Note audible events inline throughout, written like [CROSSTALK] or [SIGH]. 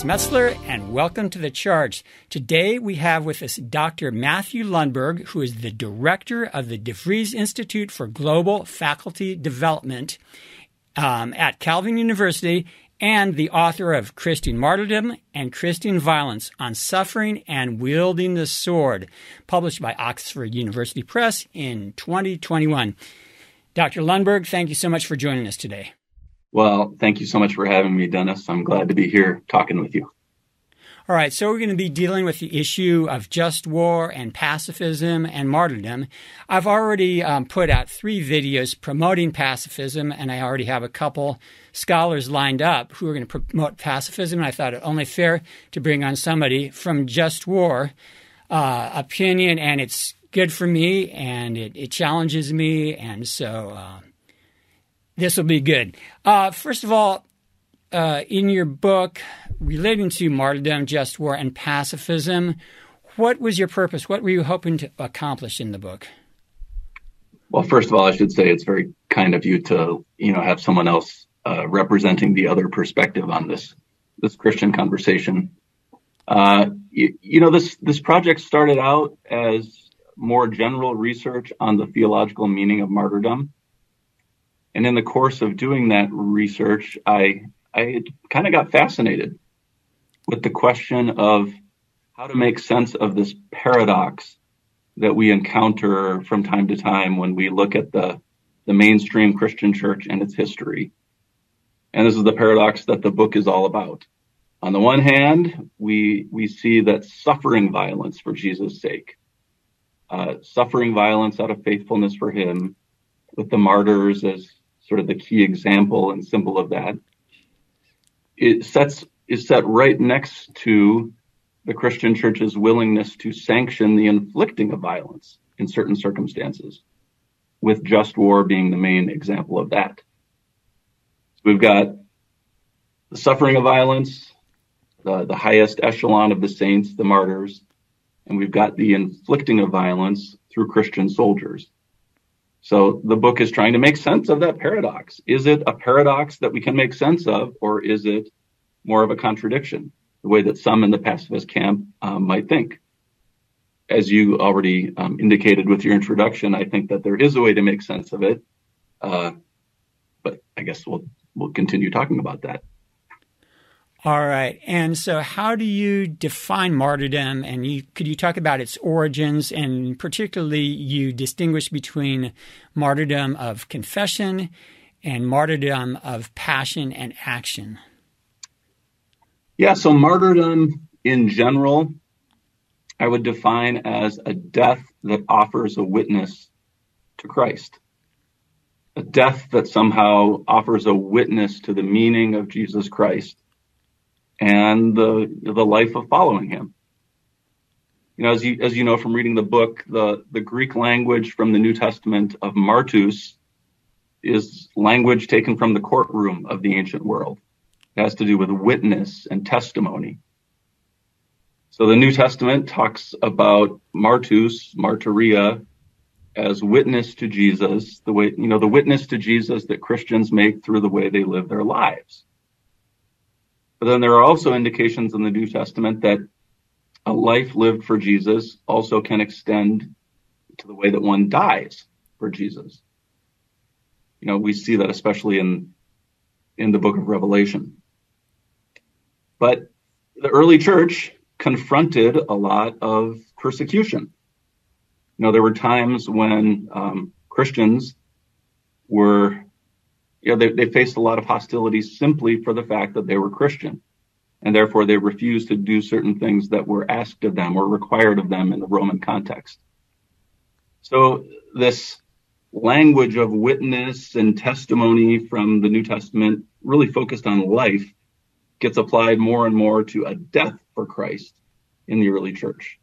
Dennis Metzler, and welcome to The Charge. Today we have with us Dr. Matthew Lundberg, who is the director of the DeVries Institute for Global Faculty Development um, at Calvin University and the author of Christian Martyrdom and Christian Violence on Suffering and Wielding the Sword, published by Oxford University Press in 2021. Dr. Lundberg, thank you so much for joining us today. Well, thank you so much for having me, Dennis. I'm glad to be here talking with you. All right, so we're going to be dealing with the issue of just war and pacifism and martyrdom. I've already um, put out three videos promoting pacifism, and I already have a couple scholars lined up who are going to promote pacifism. And I thought it only fair to bring on somebody from Just War uh, opinion, and it's good for me, and it, it challenges me, and so. Uh, this will be good. Uh, first of all, uh, in your book relating to martyrdom, just war, and pacifism, what was your purpose? What were you hoping to accomplish in the book? Well, first of all, I should say it's very kind of you to you know have someone else uh, representing the other perspective on this this Christian conversation. Uh, you, you know this this project started out as more general research on the theological meaning of martyrdom and in the course of doing that research, I I kind of got fascinated with the question of how to make sense of this paradox that we encounter from time to time when we look at the the mainstream Christian church and its history. And this is the paradox that the book is all about. On the one hand, we we see that suffering violence for Jesus' sake, uh, suffering violence out of faithfulness for Him, with the martyrs as sort of the key example and symbol of that. It sets is set right next to the Christian church's willingness to sanction the inflicting of violence in certain circumstances, with just war being the main example of that. So we've got the suffering of violence, the, the highest echelon of the saints, the martyrs, and we've got the inflicting of violence through Christian soldiers. So the book is trying to make sense of that paradox. Is it a paradox that we can make sense of, or is it more of a contradiction, the way that some in the pacifist camp um, might think? As you already um, indicated with your introduction, I think that there is a way to make sense of it, uh, but I guess we'll we'll continue talking about that. All right. And so, how do you define martyrdom? And you, could you talk about its origins? And particularly, you distinguish between martyrdom of confession and martyrdom of passion and action. Yeah. So, martyrdom in general, I would define as a death that offers a witness to Christ. A death that somehow offers a witness to the meaning of Jesus Christ and the the life of following him. You know, as you as you know from reading the book, the the Greek language from the New Testament of martus is language taken from the courtroom of the ancient world. It has to do with witness and testimony. So the New Testament talks about martus, martyria, as witness to Jesus, the way, you know, the witness to Jesus that Christians make through the way they live their lives. But then there are also indications in the New Testament that a life lived for Jesus also can extend to the way that one dies for Jesus. You know, we see that especially in in the book of Revelation. But the early church confronted a lot of persecution. You know, there were times when um, Christians were you know, they, they faced a lot of hostility simply for the fact that they were Christian. And therefore they refused to do certain things that were asked of them or required of them in the Roman context. So this language of witness and testimony from the New Testament really focused on life gets applied more and more to a death for Christ in the early church.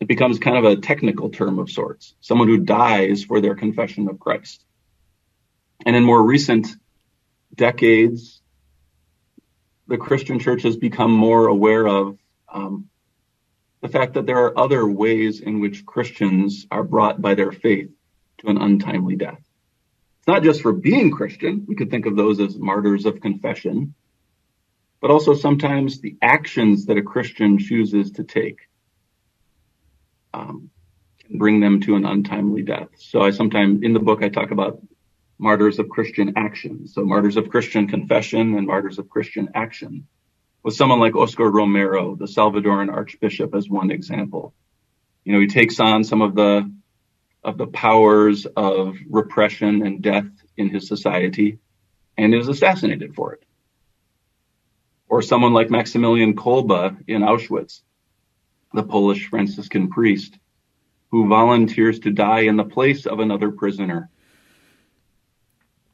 It becomes kind of a technical term of sorts, someone who dies for their confession of Christ. And in more recent decades, the Christian church has become more aware of um, the fact that there are other ways in which Christians are brought by their faith to an untimely death. It's not just for being Christian. We could think of those as martyrs of confession. but also sometimes the actions that a Christian chooses to take um, can bring them to an untimely death. So I sometimes in the book I talk about martyrs of Christian action. So martyrs of Christian confession and martyrs of Christian action. With someone like Oscar Romero, the Salvadoran archbishop, as one example. You know, he takes on some of the of the powers of repression and death in his society and is assassinated for it. Or someone like Maximilian Kolbe in Auschwitz, the Polish Franciscan priest, who volunteers to die in the place of another prisoner.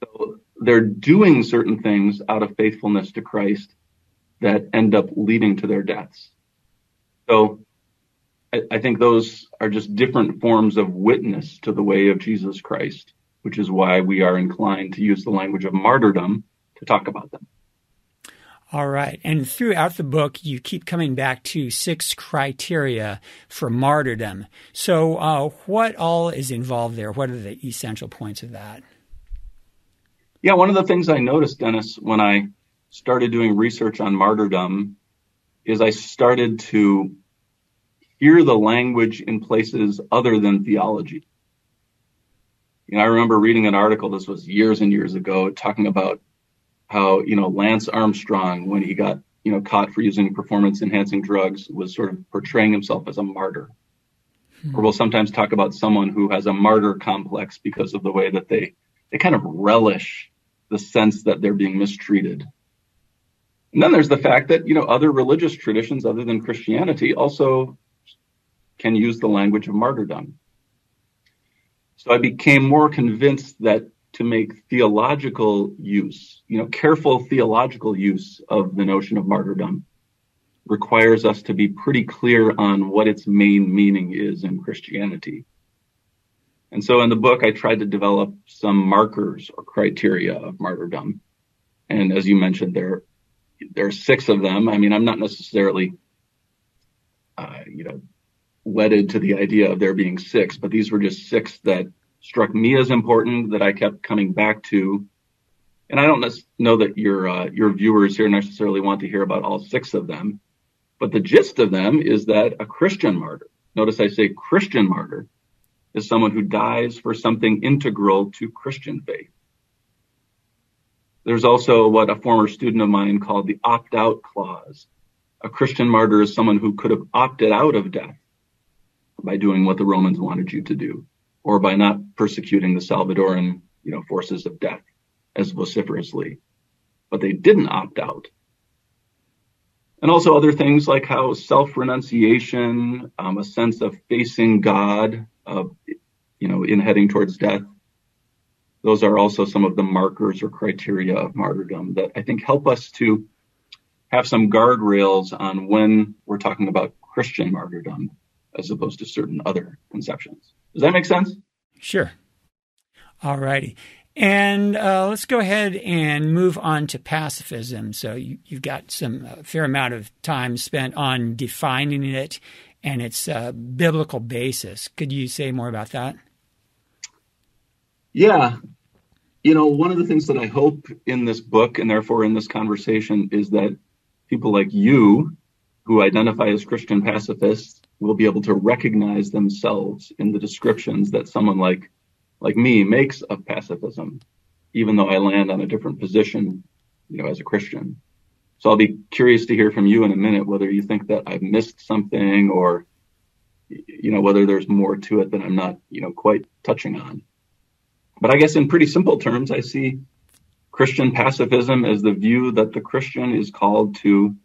So they're doing certain things out of faithfulness to Christ that end up leading to their deaths. So I, I think those are just different forms of witness to the way of Jesus Christ, which is why we are inclined to use the language of martyrdom to talk about them. All right. And throughout the book, you keep coming back to six criteria for martyrdom. So, uh, what all is involved there? What are the essential points of that? Yeah, one of the things I noticed, Dennis, when I started doing research on martyrdom is I started to hear the language in places other than theology. You know, I remember reading an article, this was years and years ago, talking about how, you know, Lance Armstrong, when he got, you know, caught for using performance enhancing drugs, was sort of portraying himself as a martyr. Hmm. Or we'll sometimes talk about someone who has a martyr complex because of the way that they, they kind of relish the sense that they're being mistreated. And then there's the fact that, you know, other religious traditions other than Christianity also can use the language of martyrdom. So I became more convinced that to make theological use, you know, careful theological use of the notion of martyrdom requires us to be pretty clear on what its main meaning is in Christianity. And so in the book, I tried to develop some markers or criteria of martyrdom. And as you mentioned, there, there are six of them. I mean, I'm not necessarily, uh, you know, wedded to the idea of there being six, but these were just six that struck me as important that I kept coming back to. And I don't know that your uh, your viewers here necessarily want to hear about all six of them, but the gist of them is that a Christian martyr, notice I say Christian martyr, is someone who dies for something integral to Christian faith. There's also what a former student of mine called the opt out clause. A Christian martyr is someone who could have opted out of death by doing what the Romans wanted you to do, or by not persecuting the Salvadoran, you know, forces of death as vociferously. But they didn't opt out. And also other things like how self-renunciation, um, a sense of facing God, you know, in heading towards death. Those are also some of the markers or criteria of martyrdom that I think help us to have some guardrails on when we're talking about Christian martyrdom as opposed to certain other conceptions. Does that make sense? Sure. All righty. And uh, let's go ahead and move on to pacifism. So you, have got some uh, fair amount of time spent on defining it and its uh, biblical basis. Could you say more about that? Yeah. You know, one of the things that I hope in this book and therefore in this conversation is that people like you who identify as Christian pacifists will be able to recognize themselves in the descriptions that someone like like me makes of pacifism, even though I land on a different position, you know, as a Christian. So I'll be curious to hear from you in a minute whether you think that I've missed something or you know whether there's more to it that I'm not, you know, quite touching on. But I guess in pretty simple terms, I see Christian pacifism as the view that the Christian is called to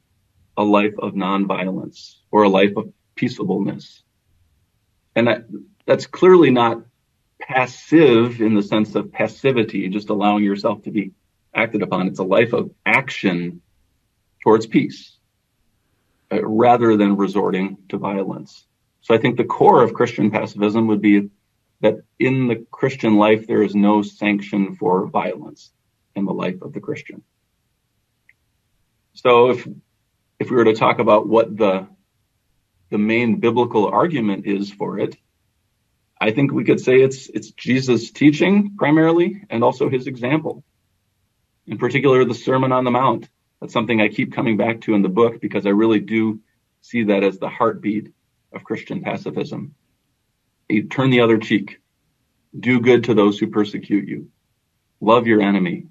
a life of nonviolence or a life of peaceableness. And that, that's clearly not passive in the sense of passivity, just allowing yourself to be acted upon. It's a life of action towards peace uh, rather than resorting to violence. So I think the core of Christian pacifism would be that in the Christian life, there is no sanction for violence in the life of the Christian. So if, if we were to talk about what the the main biblical argument is for it, I think we could say it's it's Jesus' teaching primarily and also his example. In particular, the Sermon on the Mount That's something I keep coming back to in the book because I really do see that as the heartbeat of Christian pacifism. You turn the other cheek, do good to those who persecute you, love your enemy.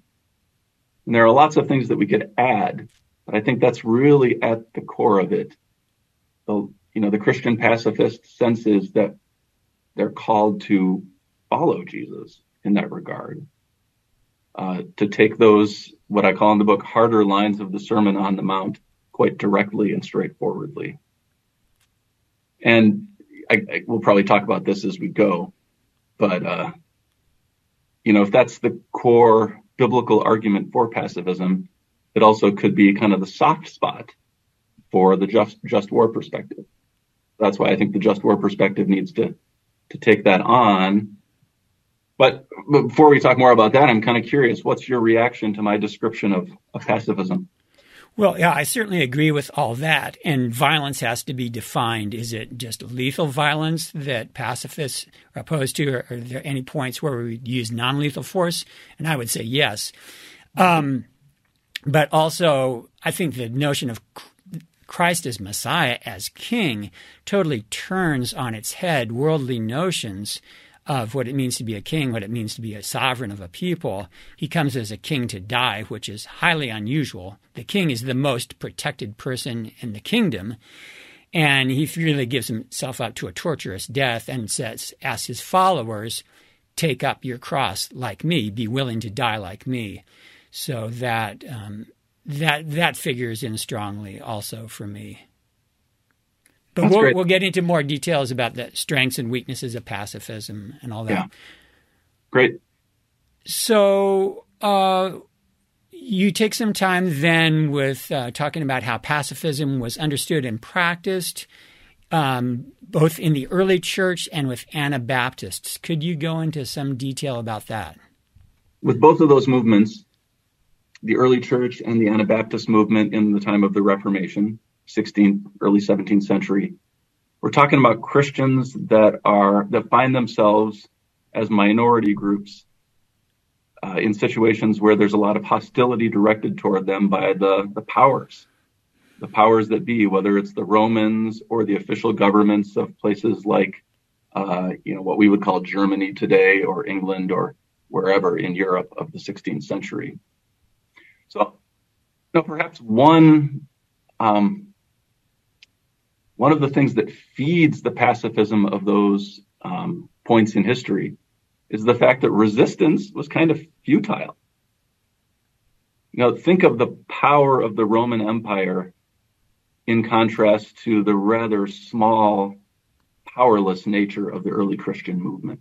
And there are lots of things that we could add, but I think that's really at the core of it. The, you know, the Christian pacifist senses that they're called to follow Jesus in that regard. Uh, to take those, what I call in the book, harder lines of the Sermon on the Mount quite directly and straightforwardly. And I, I, we'll probably talk about this as we go, but uh, you know, if that's the core biblical argument for pacifism, it also could be kind of the soft spot for the just just war perspective. That's why I think the just war perspective needs to to take that on. But, before we talk more about that, I'm kind of curious. What's your reaction to my description of, of pacifism? Well, yeah, I certainly agree with all that. And violence has to be defined. Is it just lethal violence that pacifists are opposed to? Or are there any points where we use non lethal force? And I would say yes. Um, but also, I think the notion of Christ as Messiah, as King, totally turns on its head worldly notions of what it means to be a king, what it means to be a sovereign of a people. He comes as a king to die, which is highly unusual. The king is the most protected person in the kingdom. And he freely gives himself up to a torturous death and says, asks his followers, take up your cross like me, be willing to die like me. So that um, that that figures in strongly also for me. But we'll, we'll, get into more details about the strengths and weaknesses of pacifism and all that. Yeah. Great. So uh, you take some time then with uh, talking about how pacifism was understood and practiced, um, both in the early church and with Anabaptists. Could you go into some detail about that? With both of those movements, the early church and the Anabaptist movement in the time of the Reformation, 16th, early 17th century. We're talking about Christians that are that find themselves as minority groups uh, in situations where there's a lot of hostility directed toward them by the, the powers, the powers that be, whether it's the Romans or the official governments of places like, uh, you know, what we would call Germany today or England or wherever in Europe of the 16th century. So, you know, perhaps one um, one of the things that feeds the pacifism of those um, points in history is the fact that resistance was kind of futile. Know, think of the power of the Roman Empire in contrast to the rather small, powerless nature of the early Christian movement.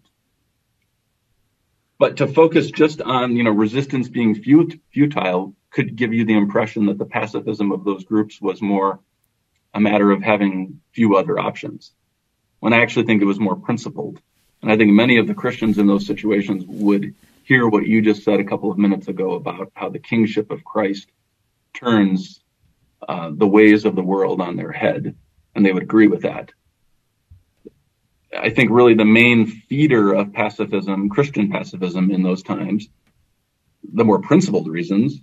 But to focus just on, you know, resistance being futile could give you the impression that the pacifism of those groups was more a matter of having few other options. When I actually think it was more principled. And I think many of the Christians in those situations would hear what you just said a couple of minutes ago about how the kingship of Christ turns uh, the ways of the world on their head, and they would agree with that. I think really the main feeder of pacifism, Christian pacifism in those times, the more principled reasons,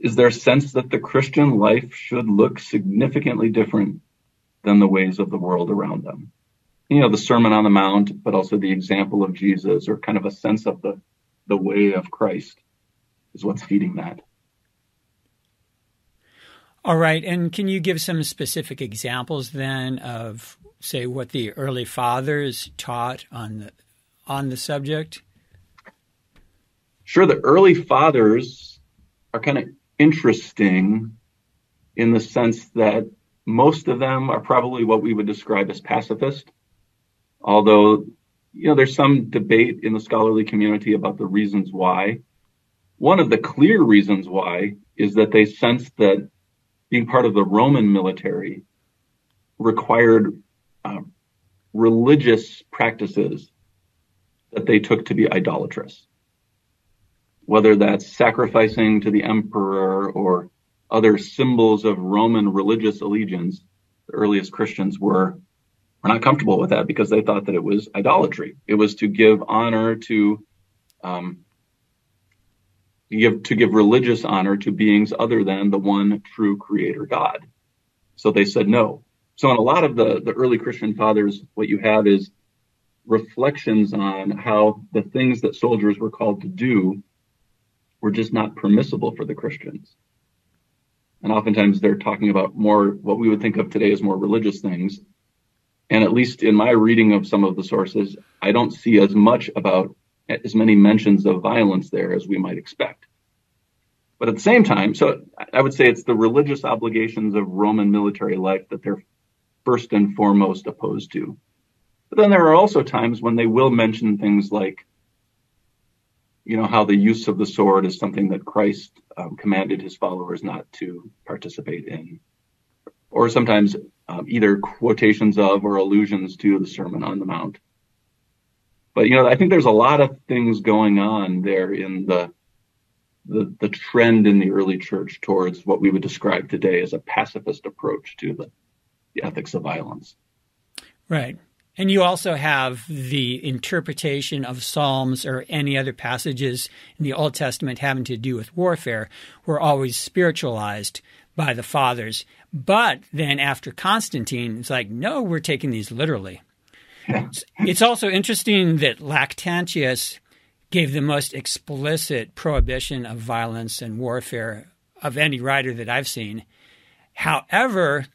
is their sense that the Christian life should look significantly different than the ways of the world around them. You know, the Sermon on the Mount, but also the example of Jesus, or kind of a sense of the, the way of Christ, is what's feeding that. All right. And can you give some specific examples then of, say, what the early fathers taught on the, on the subject? Sure. The early fathers are kind of interesting in the sense that most of them are probably what we would describe as pacifist, although you know there's some debate in the scholarly community about the reasons why. One of the clear reasons why is that they sensed that being part of the Roman military required uh, religious practices that they took to be idolatrous whether that's sacrificing to the emperor or other symbols of Roman religious allegiance, the earliest Christians were were not comfortable with that because they thought that it was idolatry. It was to give honor to um, give, to give religious honor to beings other than the one true creator God. So they said no. So in a lot of the, the early Christian fathers, what you have is reflections on how the things that soldiers were called to do were just not permissible for the Christians. And oftentimes they're talking about more what we would think of today as more religious things. And at least in my reading of some of the sources, I don't see as much about as many mentions of violence there as we might expect. But at the same time, so I would say it's the religious obligations of Roman military life that they're first and foremost opposed to. But then there are also times when they will mention things like, you know, how the use of the sword is something that Christ um, commanded his followers not to participate in. Or sometimes um, either quotations of or allusions to the Sermon on the Mount. But you know, I think there's a lot of things going on there in the the, the trend in the early church towards what we would describe today as a pacifist approach to the, the ethics of violence. Right. And you also have the interpretation of Psalms or any other passages in the Old Testament having to do with warfare were always spiritualized by the fathers. But then after Constantine, it's like, no, we're taking these literally. It's also interesting that Lactantius gave the most explicit prohibition of violence and warfare of any writer that I've seen. However,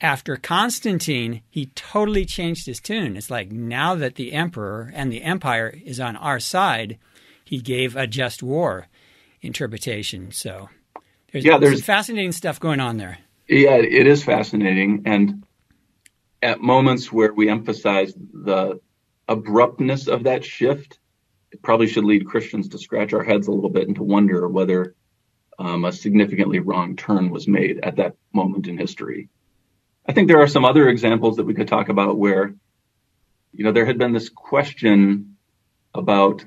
after Constantine, he totally changed his tune. It's like now that the emperor and the empire is on our side, he gave a just war interpretation. So there's, yeah, there's fascinating stuff going on there. Yeah, it is fascinating. And at moments where we emphasize the abruptness of that shift, it probably should lead Christians to scratch our heads a little bit and to wonder whether um, a significantly wrong turn was made at that moment in history. I think there are some other examples that we could talk about where, you know, there had been this question about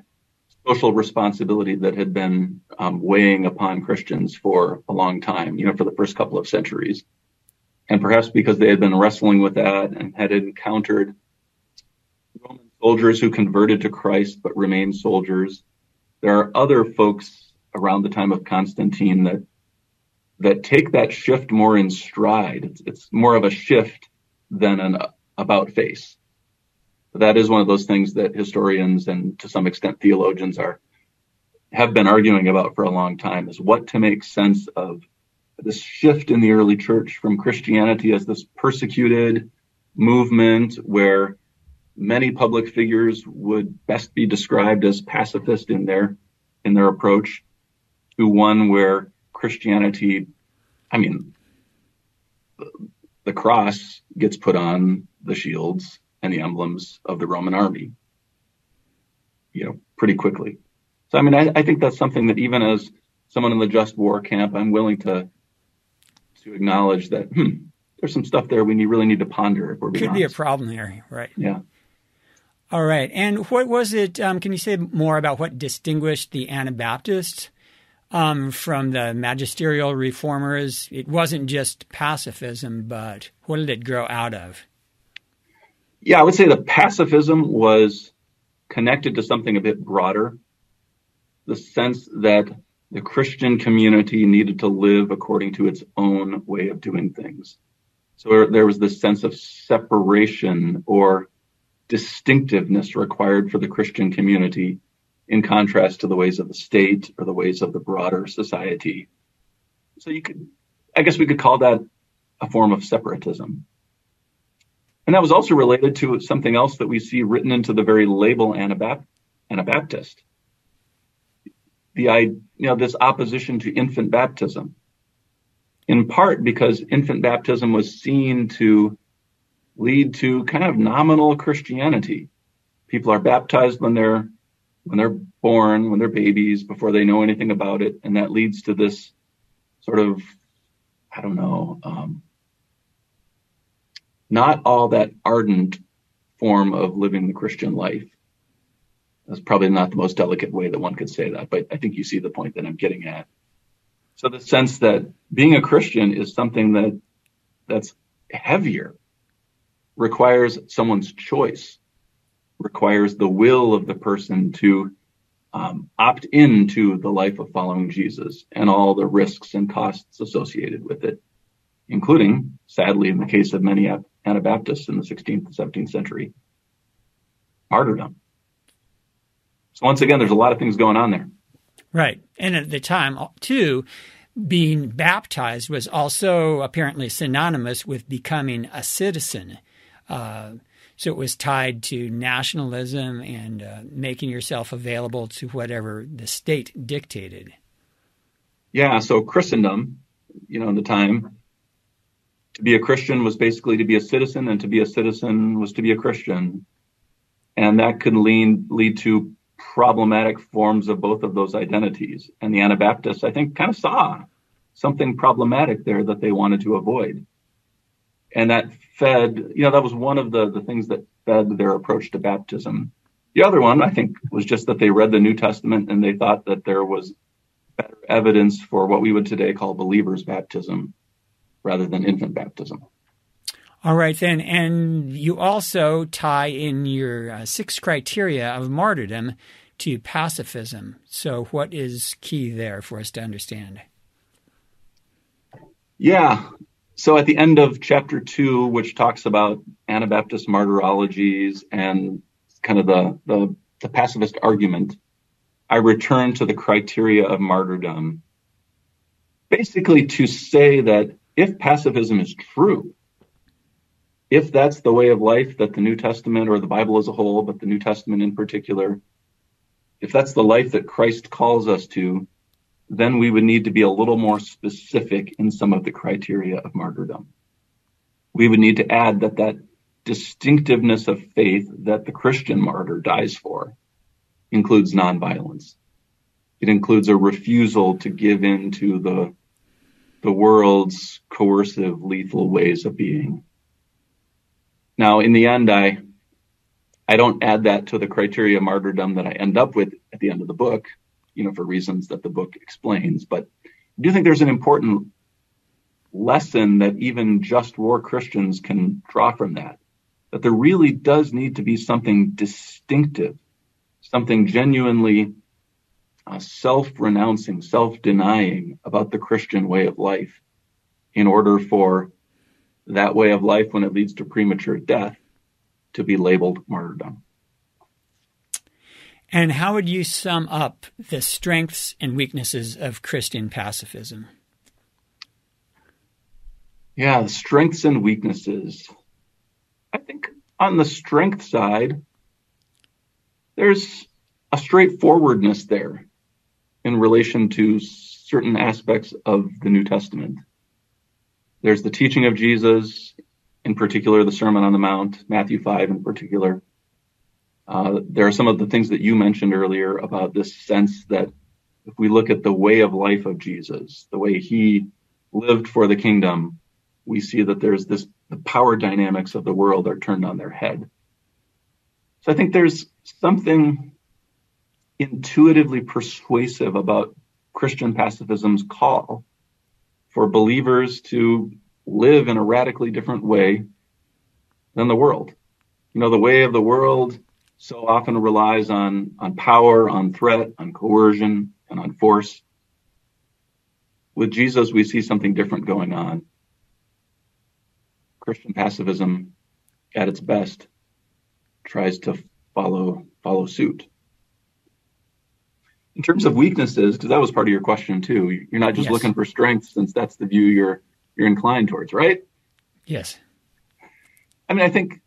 social responsibility that had been um, weighing upon Christians for a long time, you know, for the first couple of centuries. And perhaps because they had been wrestling with that and had encountered Roman soldiers who converted to Christ but remained soldiers. There are other folks around the time of Constantine that that take that shift more in stride. It's, it's more of a shift than an about face. That is one of those things that historians and to some extent theologians are have been arguing about for a long time is what to make sense of this shift in the early church from Christianity as this persecuted movement where many public figures would best be described as pacifist in their in their approach to one where Christianity, I mean, the cross gets put on the shields and the emblems of the Roman army, you know, pretty quickly. So, I mean, I, I think that's something that even as someone in the just war camp, I'm willing to to acknowledge that hmm, there's some stuff there we need, really need to ponder if we're being Could honest. be a problem there, right? Yeah. All right. And what was it? Um, can you say more about what distinguished the Anabaptists um, from the magisterial reformers? It wasn't just pacifism, but what did it grow out of? Yeah, I would say the pacifism was connected to something a bit broader the sense that the Christian community needed to live according to its own way of doing things. So there was this sense of separation or distinctiveness required for the Christian community in contrast to the ways of the state or the ways of the broader society. So you could, I guess we could call that a form of separatism. And that was also related to something else that we see written into the very label Anabaptist. The, you know, this opposition to infant baptism. In part because infant baptism was seen to lead to kind of nominal Christianity. People are baptized when they're when they're born, when they're babies, before they know anything about it, and that leads to this sort of, I don't know, um, not all that ardent form of living the Christian life. That's probably not the most delicate way that one could say that, but I think you see the point that I'm getting at. So the sense that being a Christian is something that that's heavier requires someone's choice, requires the will of the person to um, opt into the life of following Jesus and all the risks and costs associated with it, including, sadly, in the case of many Anabaptists in the 16th and 17th century, martyrdom. So once again, there's a lot of things going on there. Right. And at the time, too, being baptized was also apparently synonymous with becoming a citizen. Uh, so it was tied to nationalism and uh, making yourself available to whatever the state dictated. Yeah, so Christendom, you know, in the time, to be a Christian was basically to be a citizen, and to be a citizen was to be a Christian. And that could lead, lead to problematic forms of both of those identities. And the Anabaptists, I think, kind of saw something problematic there that they wanted to avoid. And that fed, you know, that was one of the, the things that fed their approach to baptism. The other one, I think, was just that they read the New Testament and they thought that there was better evidence for what we would today call believers' baptism rather than infant baptism. All right, then. And you also tie in your uh, six criteria of martyrdom to pacifism. So, what is key there for us to understand? Yeah, so at the end of chapter two, which talks about Anabaptist martyrologies and kind of the, the, the pacifist argument, I return to the criteria of martyrdom, basically to say that if pacifism is true, if that's the way of life that the New Testament or the Bible as a whole, but the New Testament in particular, if that's the life that Christ calls us to, then we would need to be a little more specific in some of the criteria of martyrdom. We would need to add that that distinctiveness of faith that the Christian martyr dies for includes nonviolence. It includes a refusal to give in to the, the world's coercive, lethal ways of being. Now, in the end, I, I don't add that to the criteria of martyrdom that I end up with at the end of the book you know, for reasons that the book explains. But I do think there's an important lesson that even just war Christians can draw from that. That there really does need to be something distinctive, something genuinely uh, self-renouncing, self-denying about the Christian way of life in order for that way of life when it leads to premature death to be labeled martyrdom. And how would you sum up the strengths and weaknesses of Christian pacifism? Yeah, the strengths and weaknesses. I think on the strength side, there's a straightforwardness there in relation to certain aspects of the New Testament. There's the teaching of Jesus, in particular, the Sermon on the Mount, Matthew 5 in particular. Uh, there are some of the things that you mentioned earlier about this sense that if we look at the way of life of Jesus, the way he lived for the kingdom, we see that there's this the power dynamics of the world are turned on their head. So I think there's something intuitively persuasive about Christian pacifism's call for believers to live in a radically different way than the world. You know, the way of the world so often relies on, on power, on threat, on coercion, and on force. With Jesus, we see something different going on. Christian pacifism, at its best, tries to follow follow suit. In terms of weaknesses, because that was part of your question too, you're not just yes. looking for strengths, since that's the view you're you're inclined towards, right? Yes. I mean, I think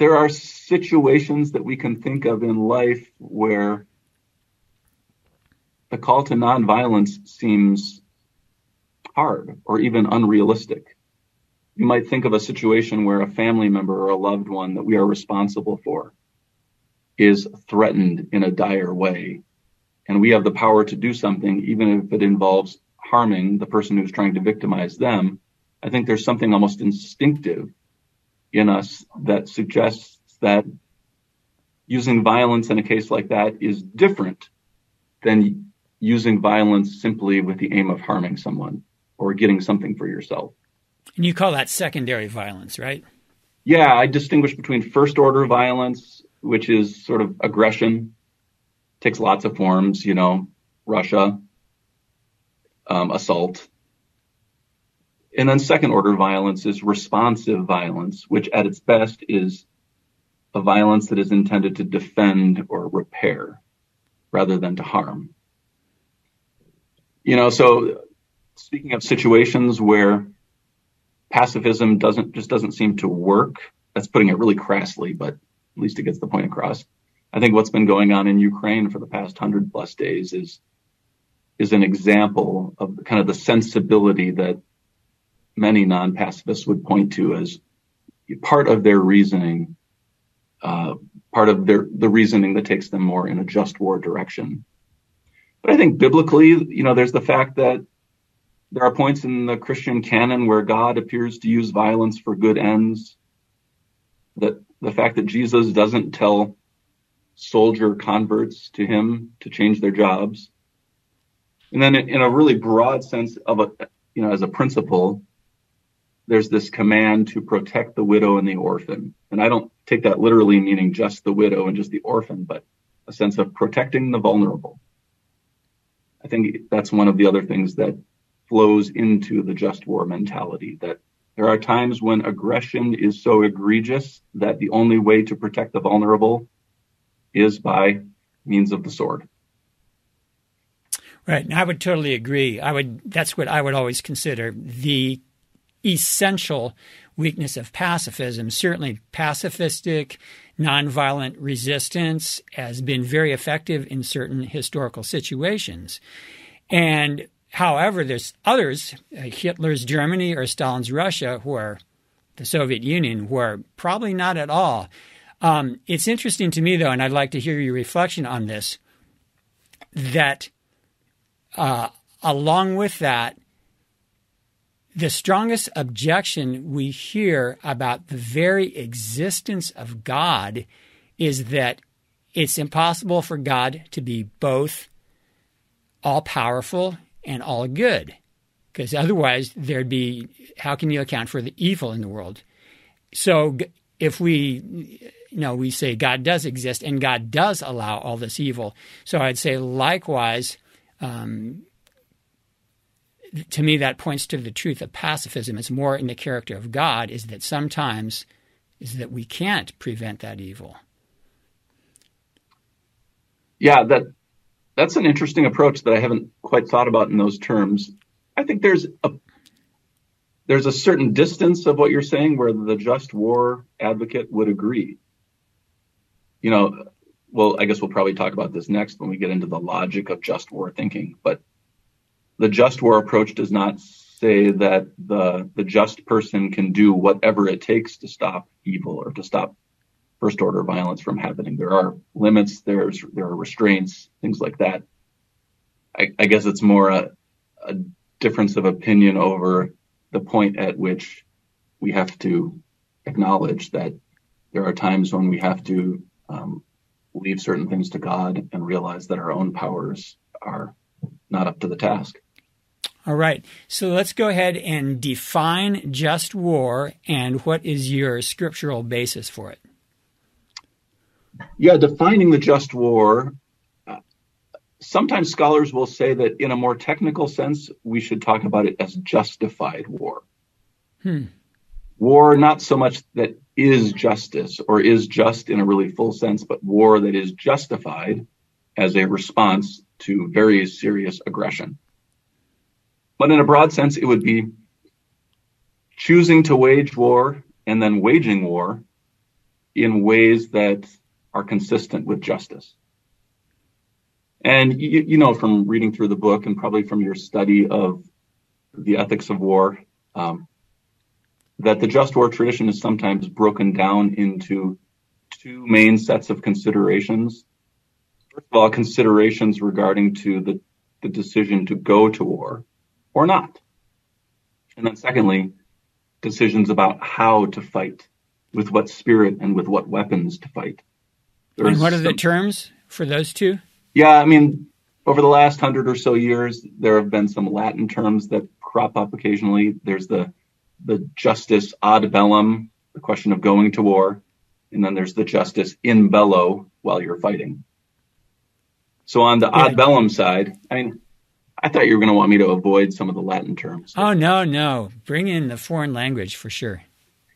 there are situations that we can think of in life where the call to nonviolence seems hard or even unrealistic. You might think of a situation where a family member or a loved one that we are responsible for is threatened in a dire way. And we have the power to do something, even if it involves harming the person who's trying to victimize them. I think there's something almost instinctive in us that suggests that using violence in a case like that is different than using violence simply with the aim of harming someone or getting something for yourself. And you call that secondary violence, right? Yeah, I distinguish between first order violence, which is sort of aggression, takes lots of forms, you know, Russia, um, assault. And then second order violence is responsive violence, which at its best is a violence that is intended to defend or repair rather than to harm. You know, so speaking of situations where pacifism doesn't just doesn't seem to work, that's putting it really crassly, but at least it gets the point across. I think what's been going on in Ukraine for the past hundred plus days is is an example of kind of the sensibility that many non-pacifists would point to as part of their reasoning, uh, part of their the reasoning that takes them more in a just war direction. But I think biblically, you know, there's the fact that there are points in the Christian canon where God appears to use violence for good ends. That the fact that Jesus doesn't tell soldier converts to him to change their jobs. And then in a really broad sense of a, you know, as a principle, there's this command to protect the widow and the orphan. And I don't take that literally meaning just the widow and just the orphan, but a sense of protecting the vulnerable. I think that's one of the other things that flows into the just war mentality that there are times when aggression is so egregious that the only way to protect the vulnerable is by means of the sword. Right. And I would totally agree. I would that's what I would always consider the essential weakness of pacifism. Certainly pacifistic nonviolent resistance has been very effective in certain historical situations. And however, there's others, uh, Hitler's Germany or Stalin's Russia, who are the Soviet Union, who are probably not at all. Um, it's interesting to me, though, and I'd like to hear your reflection on this, that uh, along with that, the strongest objection we hear about the very existence of God is that it's impossible for God to be both all powerful and all good. Because otherwise, there'd be how can you account for the evil in the world? So if we you know we say God does exist and God does allow all this evil, so I'd say likewise. Um, to me, that points to the truth of pacifism. It's more in the character of God. Is that sometimes is that we can't prevent that evil. Yeah, that that's an interesting approach that I haven't quite thought about in those terms. I think there's a there's a certain distance of what you're saying where the just war advocate would agree. You know, well, I guess we'll probably talk about this next when we get into the logic of just war thinking, but the just war approach does not say that the the just person can do whatever it takes to stop evil or to stop first order violence from happening. There are limits, there's there are restraints, things like that. I, I guess it's more a, a difference of opinion over the point at which we have to acknowledge that there are times when we have to um, leave certain things to God and realize that our own powers are not up to the task. All right. So let's go ahead and define just war and what is your scriptural basis for it? Yeah, defining the just war. Uh, sometimes scholars will say that in a more technical sense, we should talk about it as justified war. Hmm. War, not so much that is justice or is just in a really full sense, but war that is justified as a response to very serious aggression. But in a broad sense, it would be choosing to wage war and then waging war in ways that are consistent with justice. And you, you, know from reading through the book and probably from your study of the ethics of war, um, that the just war tradition is sometimes broken down into two main sets of considerations. First of all, considerations regarding to the, the decision to go to war, or not. And then secondly, decisions about how to fight, with what spirit and with what weapons to fight. There's and what are the some, terms for those two? Yeah, I mean, over the last hundred or so years, there have been some Latin terms that crop up occasionally. There's the the jus ad bellum, the question of going to war, and then there's the jus in bello while you're fighting. So on the ad bellum side, I mean, I thought you were going to want me to avoid some of the Latin terms. Oh no, no, bring in the foreign language for sure.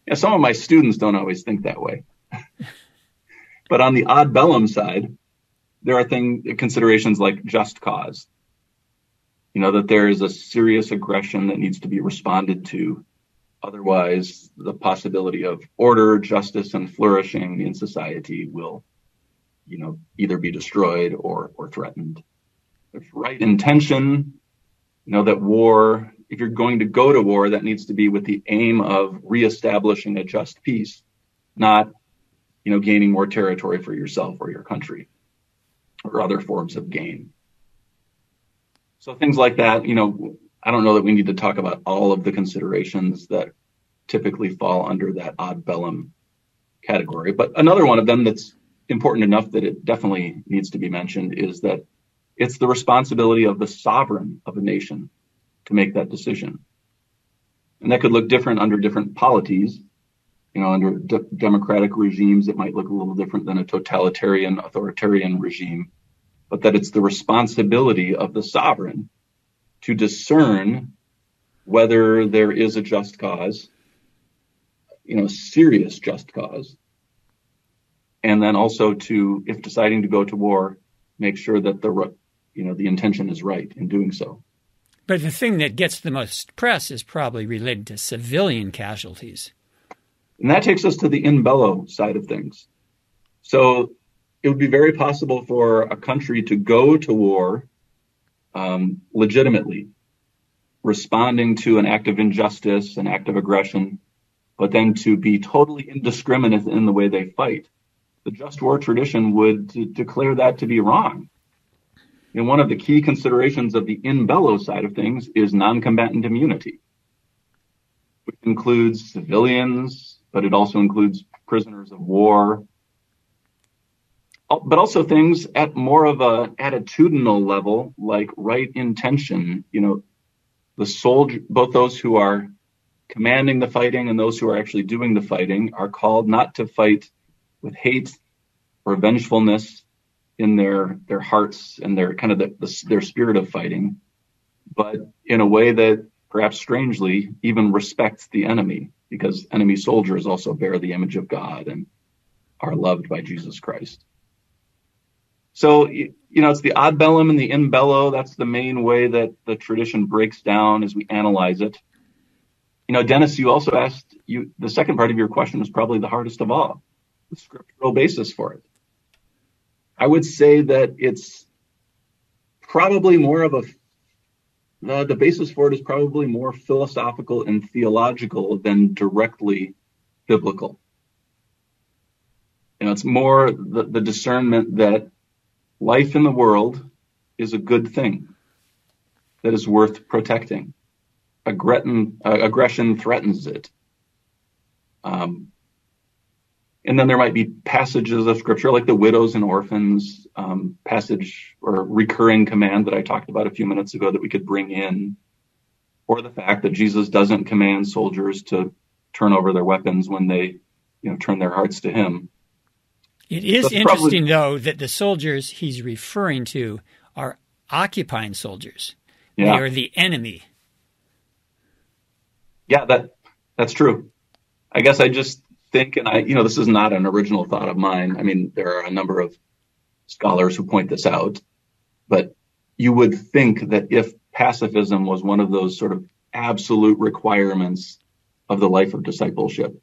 Yeah, some of my students don't always think that way. [LAUGHS] but on the ad bellum side, there are thing considerations like just cause. You know that there is a serious aggression that needs to be responded to. Otherwise, the possibility of order, justice, and flourishing in society will, you know, either be destroyed or or threatened. Right intention. You know that war if you're going to go to war, that needs to be with the aim of reestablishing a just peace, not, you know, gaining more territory for yourself or your country or other forms of gain. So things like that, you know, I don't know that we need to talk about all of the considerations that typically fall under that ad bellum category. But another one of them that's important enough that it definitely needs to be mentioned is that it's the responsibility of the sovereign of a nation to make that decision. And that could look different under different polities. You know, under d- democratic regimes, it might look a little different than a totalitarian, authoritarian regime, but that it's the responsibility of the sovereign to discern whether there is a just cause, you know, serious just cause, and then also to, if deciding to go to war, make sure that the, you know, the intention is right in doing so. But the thing that gets the most press is probably related to civilian casualties. And that takes us to the in bello side of things. So it would be very possible for a country to go to war um, legitimately, responding to an act of injustice, an act of aggression, but then to be totally indiscriminate in the way they fight. The just war tradition would declare that to be wrong. And one of the key considerations of the in bello side of things is non-combatant immunity, which includes civilians, but it also includes prisoners of war, but also things at more of a attitudinal level, like right intention. You know, the soldier, both those who are commanding the fighting and those who are actually doing the fighting are called not to fight with hate or vengefulness, in their their hearts and their kind of the, the, their spirit of fighting, but in a way that perhaps strangely even respects the enemy, because enemy soldiers also bear the image of God and are loved by Jesus Christ. So you know, it's the ad bellum and the in bello. That's the main way that the tradition breaks down as we analyze it. You know, Dennis, you also asked you the second part of your question was probably the hardest of all, the scriptural basis for it. I would say that it's probably more of a the basis for it is probably more philosophical and theological than directly biblical. You know, it's more the, the discernment that life in the world is a good thing that is worth protecting. Aggression, uh, aggression threatens it. Um, and then there might be passages of scripture like the widows and orphans um, passage or recurring command that I talked about a few minutes ago that we could bring in, or the fact that Jesus doesn't command soldiers to turn over their weapons when they, you know, turn their hearts to Him. It is That's interesting, probably, though, that the soldiers he's referring to are occupying soldiers. Yeah. They are the enemy. Yeah, that that's true. I guess I just think, and I, you know, this is not an original thought of mine. I mean, there are a number of scholars who point this out, but you would think that if pacifism was one of those sort of absolute requirements of the life of discipleship,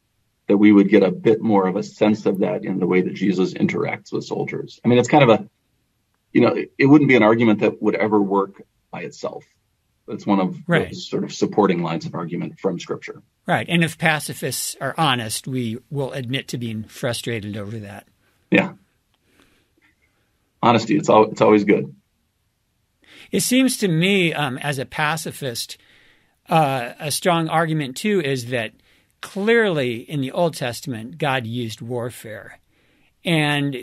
that we would get a bit more of a sense of that in the way that Jesus interacts with soldiers. I mean, it's kind of a, you know, it wouldn't be an argument that would ever work by itself. It's one of right. those sort of supporting lines of argument from Scripture. Right. And if pacifists are honest, we will admit to being frustrated over that. Yeah. Honesty, it's, all, it's always good. It seems to me, um, as a pacifist, uh, a strong argument too is that clearly in the Old Testament, God used warfare. And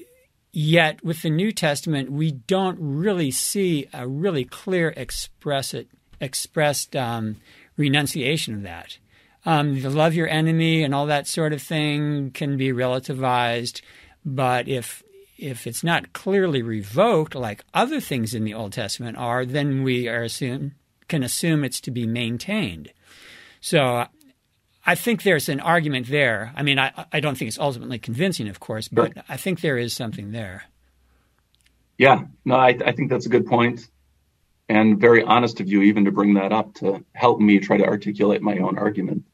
yet with the New Testament, we don't really see a really clear express it, expressed um, renunciation of that. Um, the love your enemy and all that sort of thing can be relativized, but if if it's not clearly revoked, like other things in the Old Testament are, then we are assume, can assume it's to be maintained. So I think there's an argument there. I mean, I, I don't think it's ultimately convincing, of course, but I think there is something there. Yeah, no, I, I think that's a good point and very honest of you even to bring that up to help me try to articulate my own argument.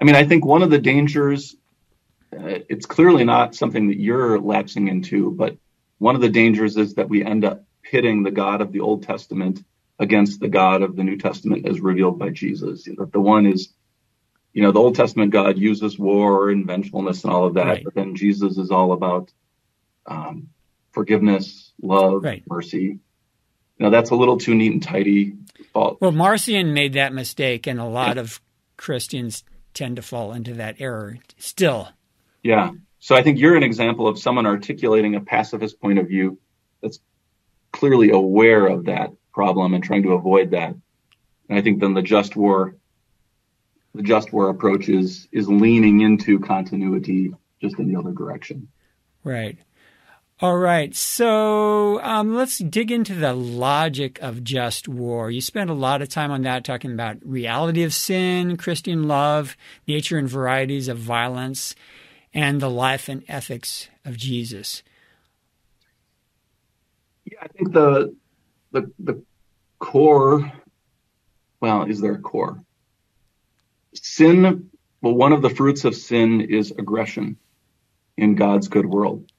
I mean, I think one of the dangers, uh, it's clearly not something that you're lapsing into, but one of the dangers is that we end up pitting the God of the Old Testament against the God of the New Testament as revealed by Jesus. That the one is, you know, the Old Testament God uses war and vengefulness and all of that, right. but then Jesus is all about um, forgiveness, love, right. mercy. You know, that's a little too neat and tidy. Well, Marcion made that mistake, and a lot yeah. of Christians tend to fall into that error still. Yeah. So I think you're an example of someone articulating a pacifist point of view that's clearly aware of that problem and trying to avoid that. And I think then the just war, the just war approach is is leaning into continuity just in the other direction. Right. All right, so um, let's dig into the logic of just war. You spent a lot of time on that, talking about reality of sin, Christian love, nature and varieties of violence, and the life and ethics of Jesus. Yeah, I think the the the core. Well, is there a core? Sin. Well, one of the fruits of sin is aggression in God's good world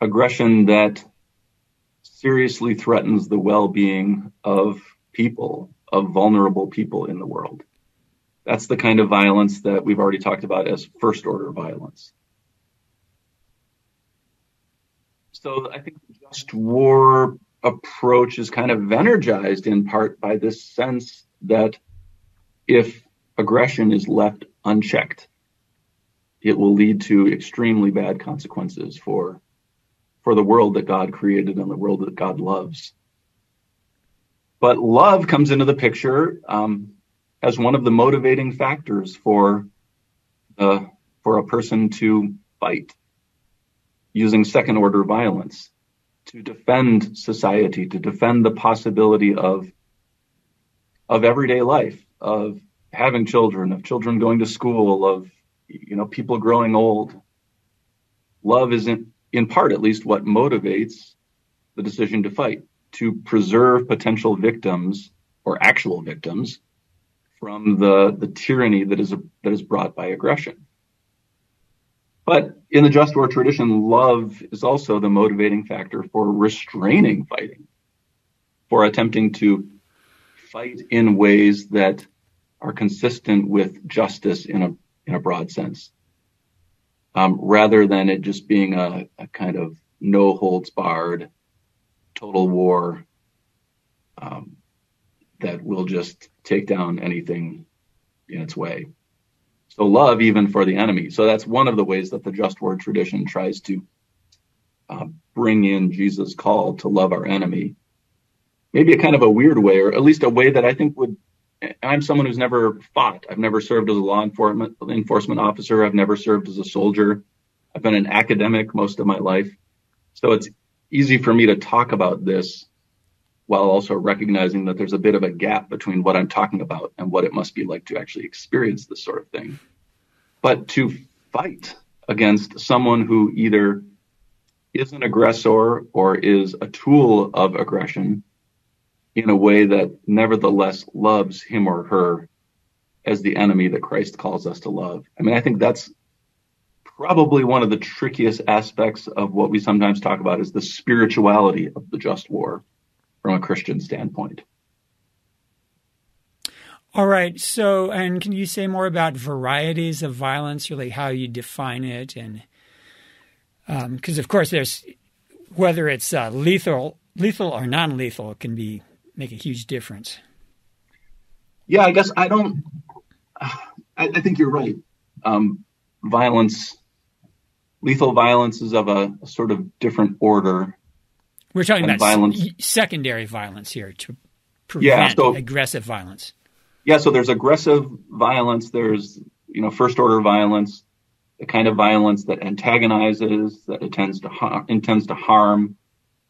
aggression that seriously threatens the well-being of people, of vulnerable people in the world. That's the kind of violence that we've already talked about as first order violence. So I think the just war approach is kind of energized in part by this sense that if aggression is left unchecked, it will lead to extremely bad consequences for for the world that God created and the world that God loves. But love comes into the picture um, as one of the motivating factors for uh, for a person to fight using second order violence to defend society, to defend the possibility of of everyday life, of having children, of children going to school, of you know people growing old. Love isn't in part at least, what motivates the decision to fight to preserve potential victims or actual victims from the, the tyranny that is, that is brought by aggression. But in the just war tradition, love is also the motivating factor for restraining fighting, for attempting to fight in ways that are consistent with justice in a in a broad sense um, rather than it just being a, a, kind of no holds barred total war um, that will just take down anything in its way. So love even for the enemy. So that's one of the ways that the just war tradition tries to uh, bring in Jesus' call to love our enemy. Maybe a kind of a weird way, or at least a way that I think would I'm someone who's never fought. I've never served as a law enforcement enforcement officer. I've never served as a soldier. I've been an academic most of my life. So it's easy for me to talk about this while also recognizing that there's a bit of a gap between what I'm talking about and what it must be like to actually experience this sort of thing. But to fight against someone who either is an aggressor or is a tool of aggression in a way that nevertheless loves him or her as the enemy that Christ calls us to love. I mean, I think that's probably one of the trickiest aspects of what we sometimes talk about is the spirituality of the just war from a Christian standpoint. All right. So, and can you say more about varieties of violence, really how you define it, and because um, of course there's whether it's uh, lethal, lethal or non-lethal, can be make a huge difference. Yeah, I guess I don't. I, I think you're right. Um, violence, lethal violence, is of a, a, sort of different order. We're talking about violence. secondary violence here to prevent yeah, so, aggressive violence. Yeah, so there's aggressive violence. There's you know first order violence. the kind of violence that antagonizes, that intends to har- intends to harm,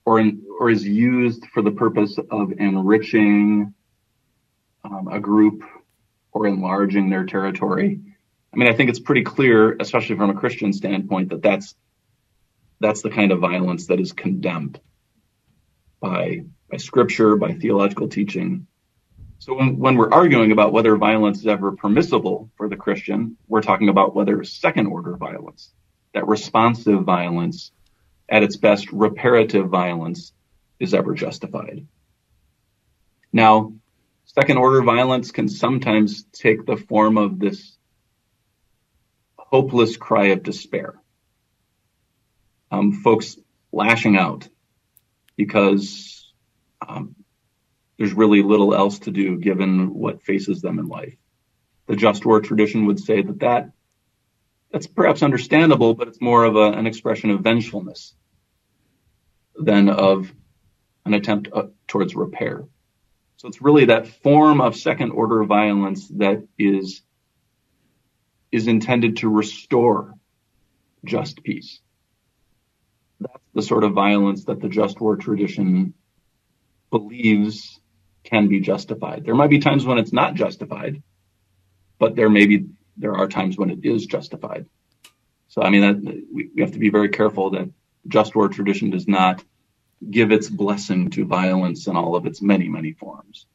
or in, or is used for the purpose of enriching um, a group or enlarging their territory. I mean, I think it's pretty clear, especially from a Christian standpoint, that that's that's the kind of violence that is condemned by by Scripture, by theological teaching. So when, when we're arguing about whether violence is ever permissible for the Christian, we're talking about whether second order violence, that responsive violence, at its best reparative violence, is ever justified. Now, second order violence can sometimes take the form of this hopeless cry of despair. Um, folks lashing out because um, there's really little else to do given what faces them in life. The just war tradition would say that, that that's perhaps understandable, but it's more of a, an expression of vengefulness than of an attempt uh, towards repair. So it's really that form of second order violence that is is intended to restore just peace. That's the sort of violence that the just war tradition believes can be justified. There might be times when it's not justified, but there may be there are times when it is justified. So I mean that we, we have to be very careful that just war tradition does not give its blessing to violence in all of its many many forms.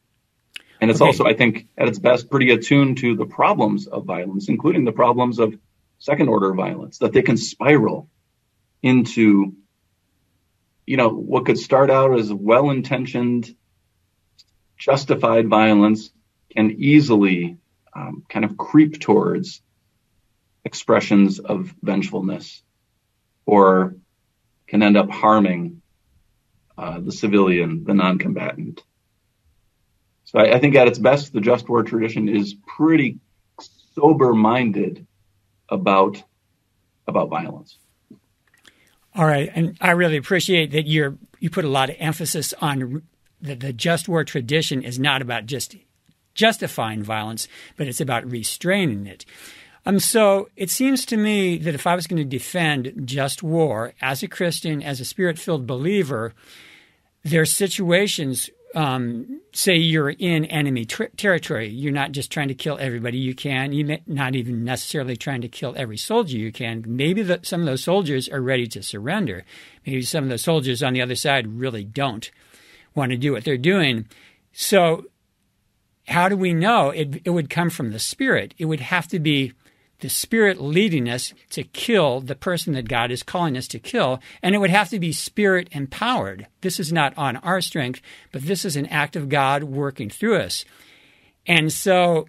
And it's okay. also, I think, at its best, pretty attuned to the problems of violence, including the problems of second order violence, that they can spiral into, you know, what could start out as well intentioned justified violence can easily um, kind of creep towards expressions of vengefulness or can end up harming uh, the civilian, the non combatant. So I, I, think at its best, the just war tradition is pretty sober minded about about violence. All right, and I really appreciate that you're you put a lot of emphasis on the, the just war tradition is not about just justifying violence, but it's about restraining it. Um, so it seems to me that if I was going to defend just war as a Christian, as a spirit filled believer, there are situations, um, say you're in enemy ter- territory, you're not just trying to kill everybody you can, you're not even necessarily trying to kill every soldier you can. Maybe the, some of those soldiers are ready to surrender. Maybe some of the soldiers on the other side really don't want to do what they're doing. So, how do we know? It, it would come from the Spirit. It would have to be the Spirit leading us to kill the person that God is calling us to kill, and it would have to be Spirit empowered. This is not on our strength, but this is an act of God working through us. And so,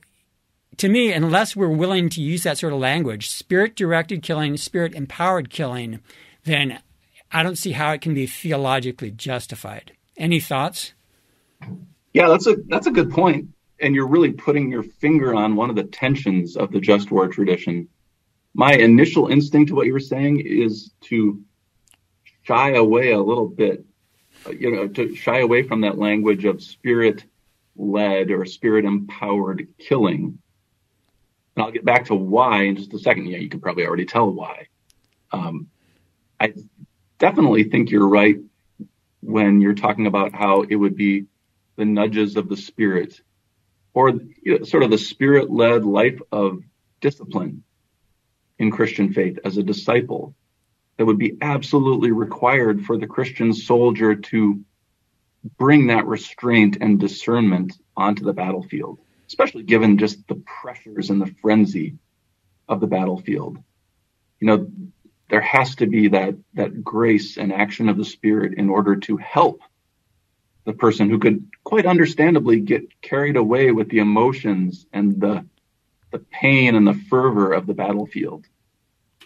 to me, unless we're willing to use that sort of language, spirit directed killing, spirit empowered killing, then I don't see how it can be theologically justified. Any thoughts? Yeah, that's a that's a good point, and you're really putting your finger on one of the tensions of the just war tradition. My initial instinct to what you were saying is to shy away a little bit, you know, to shy away from that language of spirit led or spirit empowered killing. And I'll get back to why in just a second. Yeah, you can probably already tell why. Um, I definitely think you're right when you're talking about how it would be the nudges of the spirit or you know, sort of the spirit led life of discipline in Christian faith as a disciple that would be absolutely required for the Christian soldier to bring that restraint and discernment onto the battlefield, especially given just the pressures and the frenzy of the battlefield. You know, there has to be that that grace and action of the spirit in order to help the person who could quite understandably get carried away with the emotions and the the pain and the fervor of the battlefield.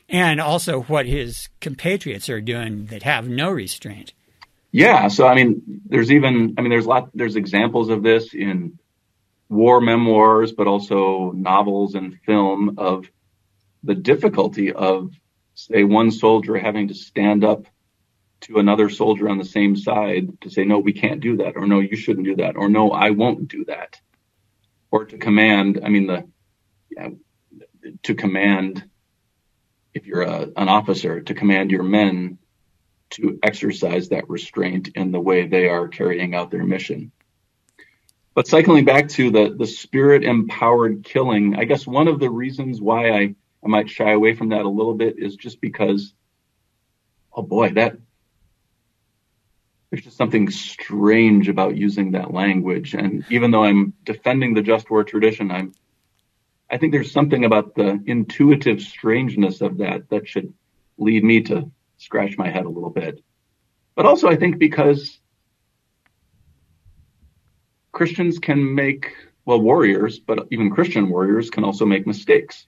And also what his compatriots are doing that have no restraint. Yeah so i mean there's even i mean there's a lot there's examples of this in war memoirs but also novels and film of the difficulty of say one soldier having to stand up to another soldier on the same side to say, no, we can't do that, or no, you shouldn't do that, or no, I won't do that. Or to command, I mean, the, yeah, to command if you're a, an officer, to command your men to exercise that restraint in the way they are carrying out their mission. But cycling back to the, the spirit empowered killing, I guess one of the reasons why I, I might shy away from that a little bit is just because, oh boy, that there's just something strange about using that language. And even though I'm defending the just war tradition, I'm I think there's something about the intuitive strangeness of that that should lead me to scratch my head a little bit. But also, I think because Christians can make, well, warriors, but even Christian warriors can also make mistakes.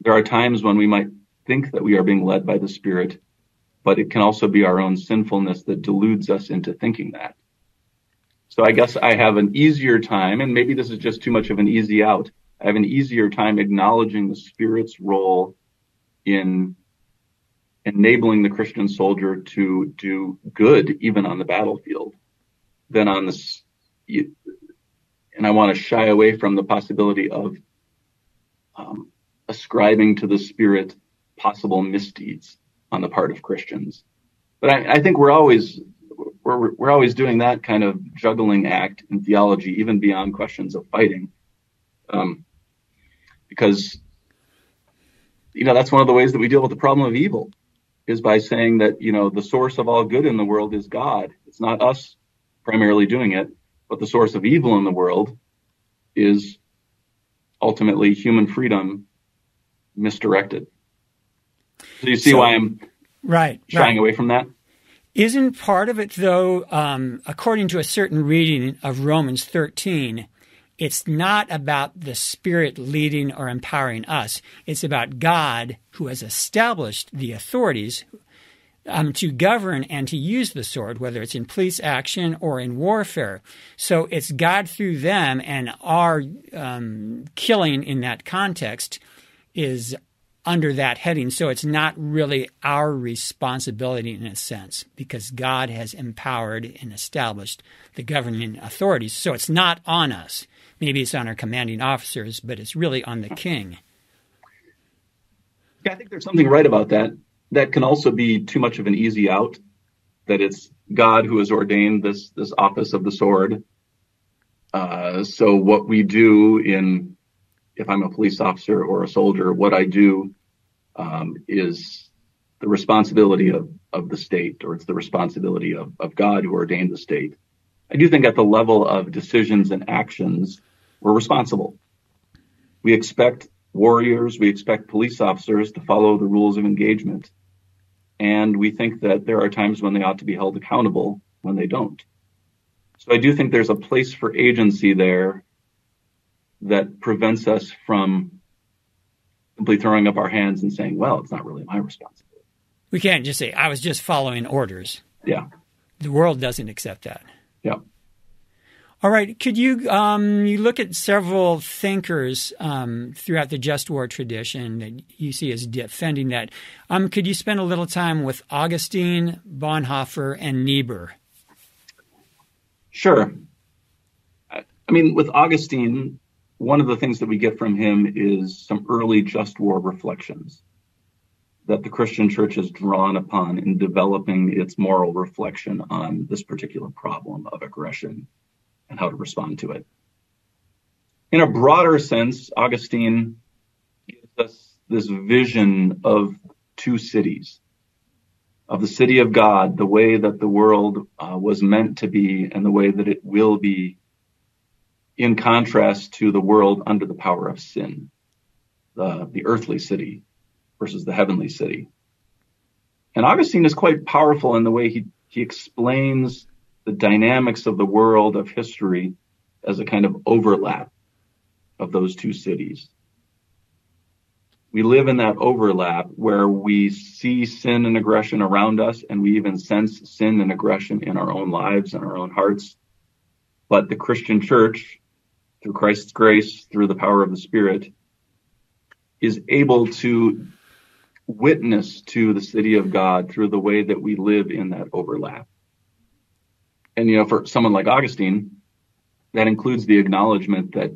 There are times when we might think that we are being led by the Spirit, but it can also be our own sinfulness that deludes us into thinking that. So I guess I have an easier time, and maybe this is just too much of an easy out. I have an easier time acknowledging the Spirit's role in enabling the Christian soldier to do good even on the battlefield than on this. And I want to shy away from the possibility of um, ascribing to the Spirit possible misdeeds on the part of Christians. But I, I think we're always we're we're always doing that kind of juggling act in theology, even beyond questions of fighting, um, because you know that's one of the ways that we deal with the problem of evil is by saying that, you know, the source of all good in the world is God. It's not us primarily doing it, but the source of evil in the world is ultimately human freedom misdirected. So you see so, why I'm right shying right. away from that? Isn't part of it, though, um, according to a certain reading of Romans 13, it's not about the Spirit leading or empowering us. It's about God who has established the authorities um, to govern and to use the sword, whether it's in police action or in warfare. So it's God through them, and our um, killing in that context is under that heading. So it's not really our responsibility in a sense, because God has empowered and established the governing authorities. So it's not on us. Maybe it's on our commanding officers, but it's really on the king. Yeah, I think there's something right about that. That can also be too much of an easy out. That it's God who has ordained this this office of the sword. Uh, so what we do in, if I'm a police officer or a soldier, what I do um, is the responsibility of, of the state, or it's the responsibility of, of God who ordained the state. I do think at the level of decisions and actions, we're responsible. We expect warriors, we expect police officers to follow the rules of engagement. And we think that there are times when they ought to be held accountable when they don't. So I do think there's a place for agency there that prevents us from simply throwing up our hands and saying, well, it's not really my responsibility. We can't just say, I was just following orders. Yeah. The world doesn't accept that. Yeah. All right. Could you um, you look at several thinkers um, throughout the just war tradition that you see as defending that? Um, could you spend a little time with Augustine, Bonhoeffer, and Niebuhr? Sure. I mean, with Augustine, one of the things that we get from him is some early just war reflections that the Christian church has drawn upon in developing its moral reflection on this particular problem of aggression and how to respond to it. In a broader sense, Augustine gives us this vision of two cities, of the city of God, the way that the world uh, was meant to be and the way that it will be, in contrast to the world under the power of sin, the, the earthly city versus the heavenly city. And Augustine is quite powerful in the way he, he explains the dynamics of the world of history as a kind of overlap of those two cities. We live in that overlap where we see sin and aggression around us and we even sense sin and aggression in our own lives and our own hearts. But the Christian church, through Christ's grace, through the power of the Spirit, is able to witness to the city of God through the way that we live in that overlap and you know, for someone like Augustine, that includes the acknowledgement that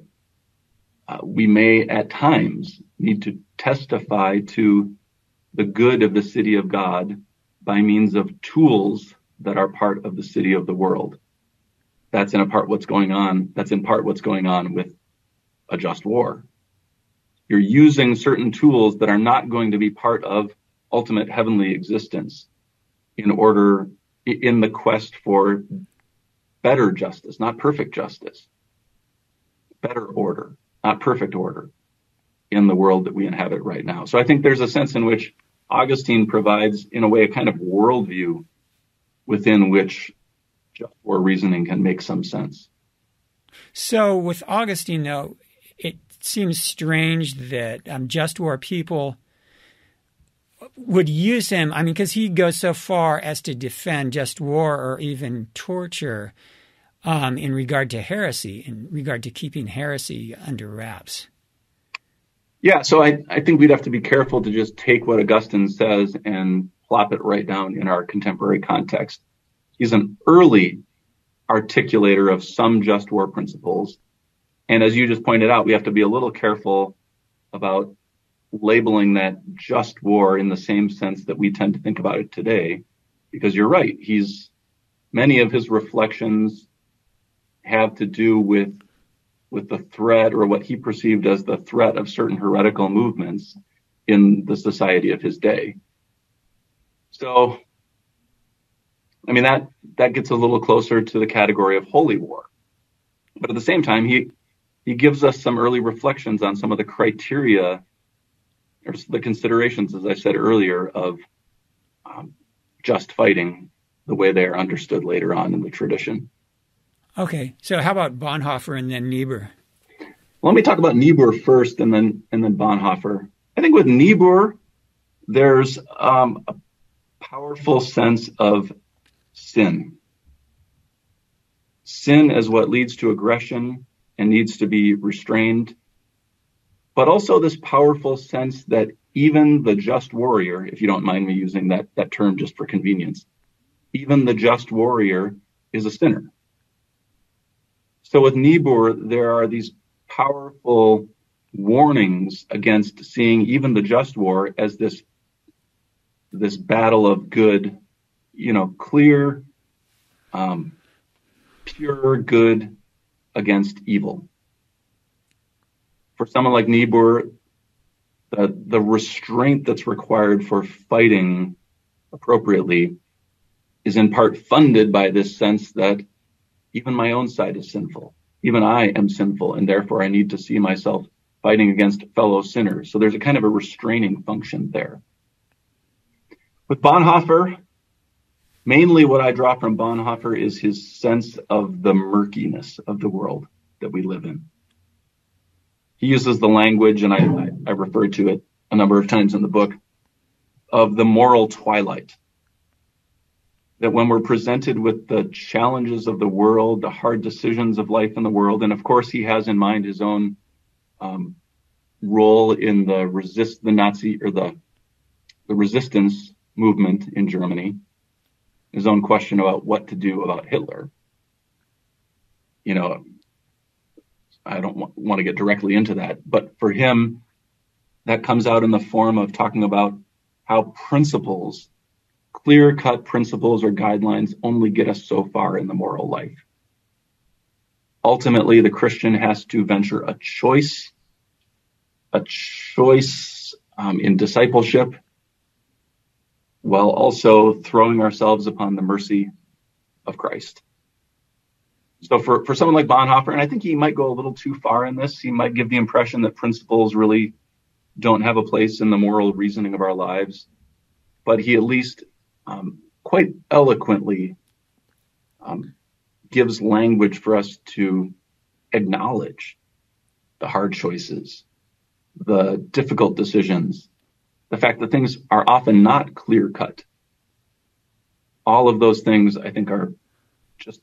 uh, we may at times need to testify to the good of the city of God by means of tools that are part of the city of the world. That's in a part what's going on. That's in part what's going on with a just war. You're using certain tools that are not going to be part of ultimate heavenly existence in order in the quest for better justice, not perfect justice, better order, not perfect order in the world that we inhabit right now. So I think there's a sense in which Augustine provides, in a way, a kind of worldview within which just war reasoning can make some sense. So with Augustine, though, it seems strange that um, just war people would use him. I mean, because he goes so far as to defend just war or even torture um, in regard to heresy, in regard to keeping heresy under wraps. Yeah, so I, I think we'd have to be careful to just take what Augustine says and plop it right down in our contemporary context. He's an early articulator of some just war principles. And as you just pointed out, we have to be a little careful about labeling that just war in the same sense that we tend to think about it today, because you're right. He's many of his reflections have to do with with the threat or what he perceived as the threat of certain heretical movements in the society of his day. So, I mean that that gets a little closer to the category of holy war, but at the same time, he he gives us some early reflections on some of the criteria or the considerations, as I said earlier, of um, just fighting the way they are understood later on in the tradition. Okay, so how about Bonhoeffer and then Niebuhr? Let me talk about Niebuhr first, and then and then Bonhoeffer. I think with Niebuhr, there's um, a powerful sense of sin. Sin is what leads to aggression and needs to be restrained, but also this powerful sense that even the just warrior, if you don't mind me using that that term just for convenience, even the just warrior is a sinner so with Niebuhr, there are these powerful warnings against seeing even the just war as this this battle of good, you know, clear, um, pure good against evil. For someone like Niebuhr, the, the restraint that's required for fighting appropriately is in part funded by this sense that even my own side is sinful. Even I am sinful, and therefore I need to see myself fighting against fellow sinners. So there's a kind of a restraining function there. With Bonhoeffer, mainly what I draw from Bonhoeffer is his sense of the murkiness of the world that we live in. He uses the language, and I, I, I referred to it a number of times in the book, of the moral twilight that when we're presented with the challenges of the world, the hard decisions of life in the world, and of course he has in mind his own um, role in the resist the Nazi or the the resistance movement in Germany, his own question about what to do about Hitler. You know, I don't want, want to get directly into that, but for him, that comes out in the form of talking about how principles clear cut principles or guidelines only get us so far in the moral life. Ultimately, the Christian has to venture a choice, a choice um, in discipleship, while also throwing ourselves upon the mercy of Christ. So for, for someone like Bonhoeffer, and I think he might go a little too far in this, he might give the impression that principles really don't have a place in the moral reasoning of our lives. But he at least um, quite eloquently um, gives language for us to acknowledge the hard choices, the difficult decisions, the fact that things are often not clear cut. All of those things, I think, are just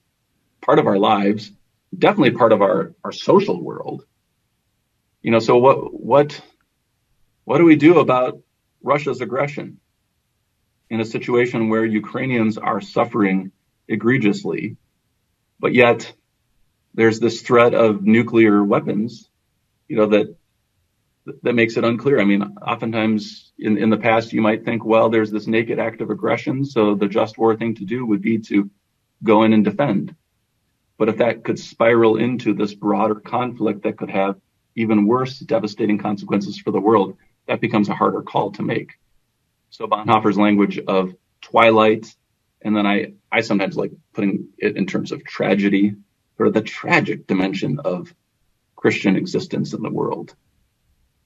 part of our lives, definitely part of our, our social world. You know, so what, what, what do we do about Russia's aggression? in a situation where Ukrainians are suffering egregiously, but yet there's this threat of nuclear weapons, you know, that that makes it unclear. I mean, oftentimes in, in the past, you might think, well, there's this naked act of aggression, so the just war thing to do would be to go in and defend. But if that could spiral into this broader conflict that could have even worse devastating consequences for the world, that becomes a harder call to make. So Bonhoeffer's language of twilight, and then I, I sometimes like putting it in terms of tragedy, or the tragic dimension of Christian existence in the world,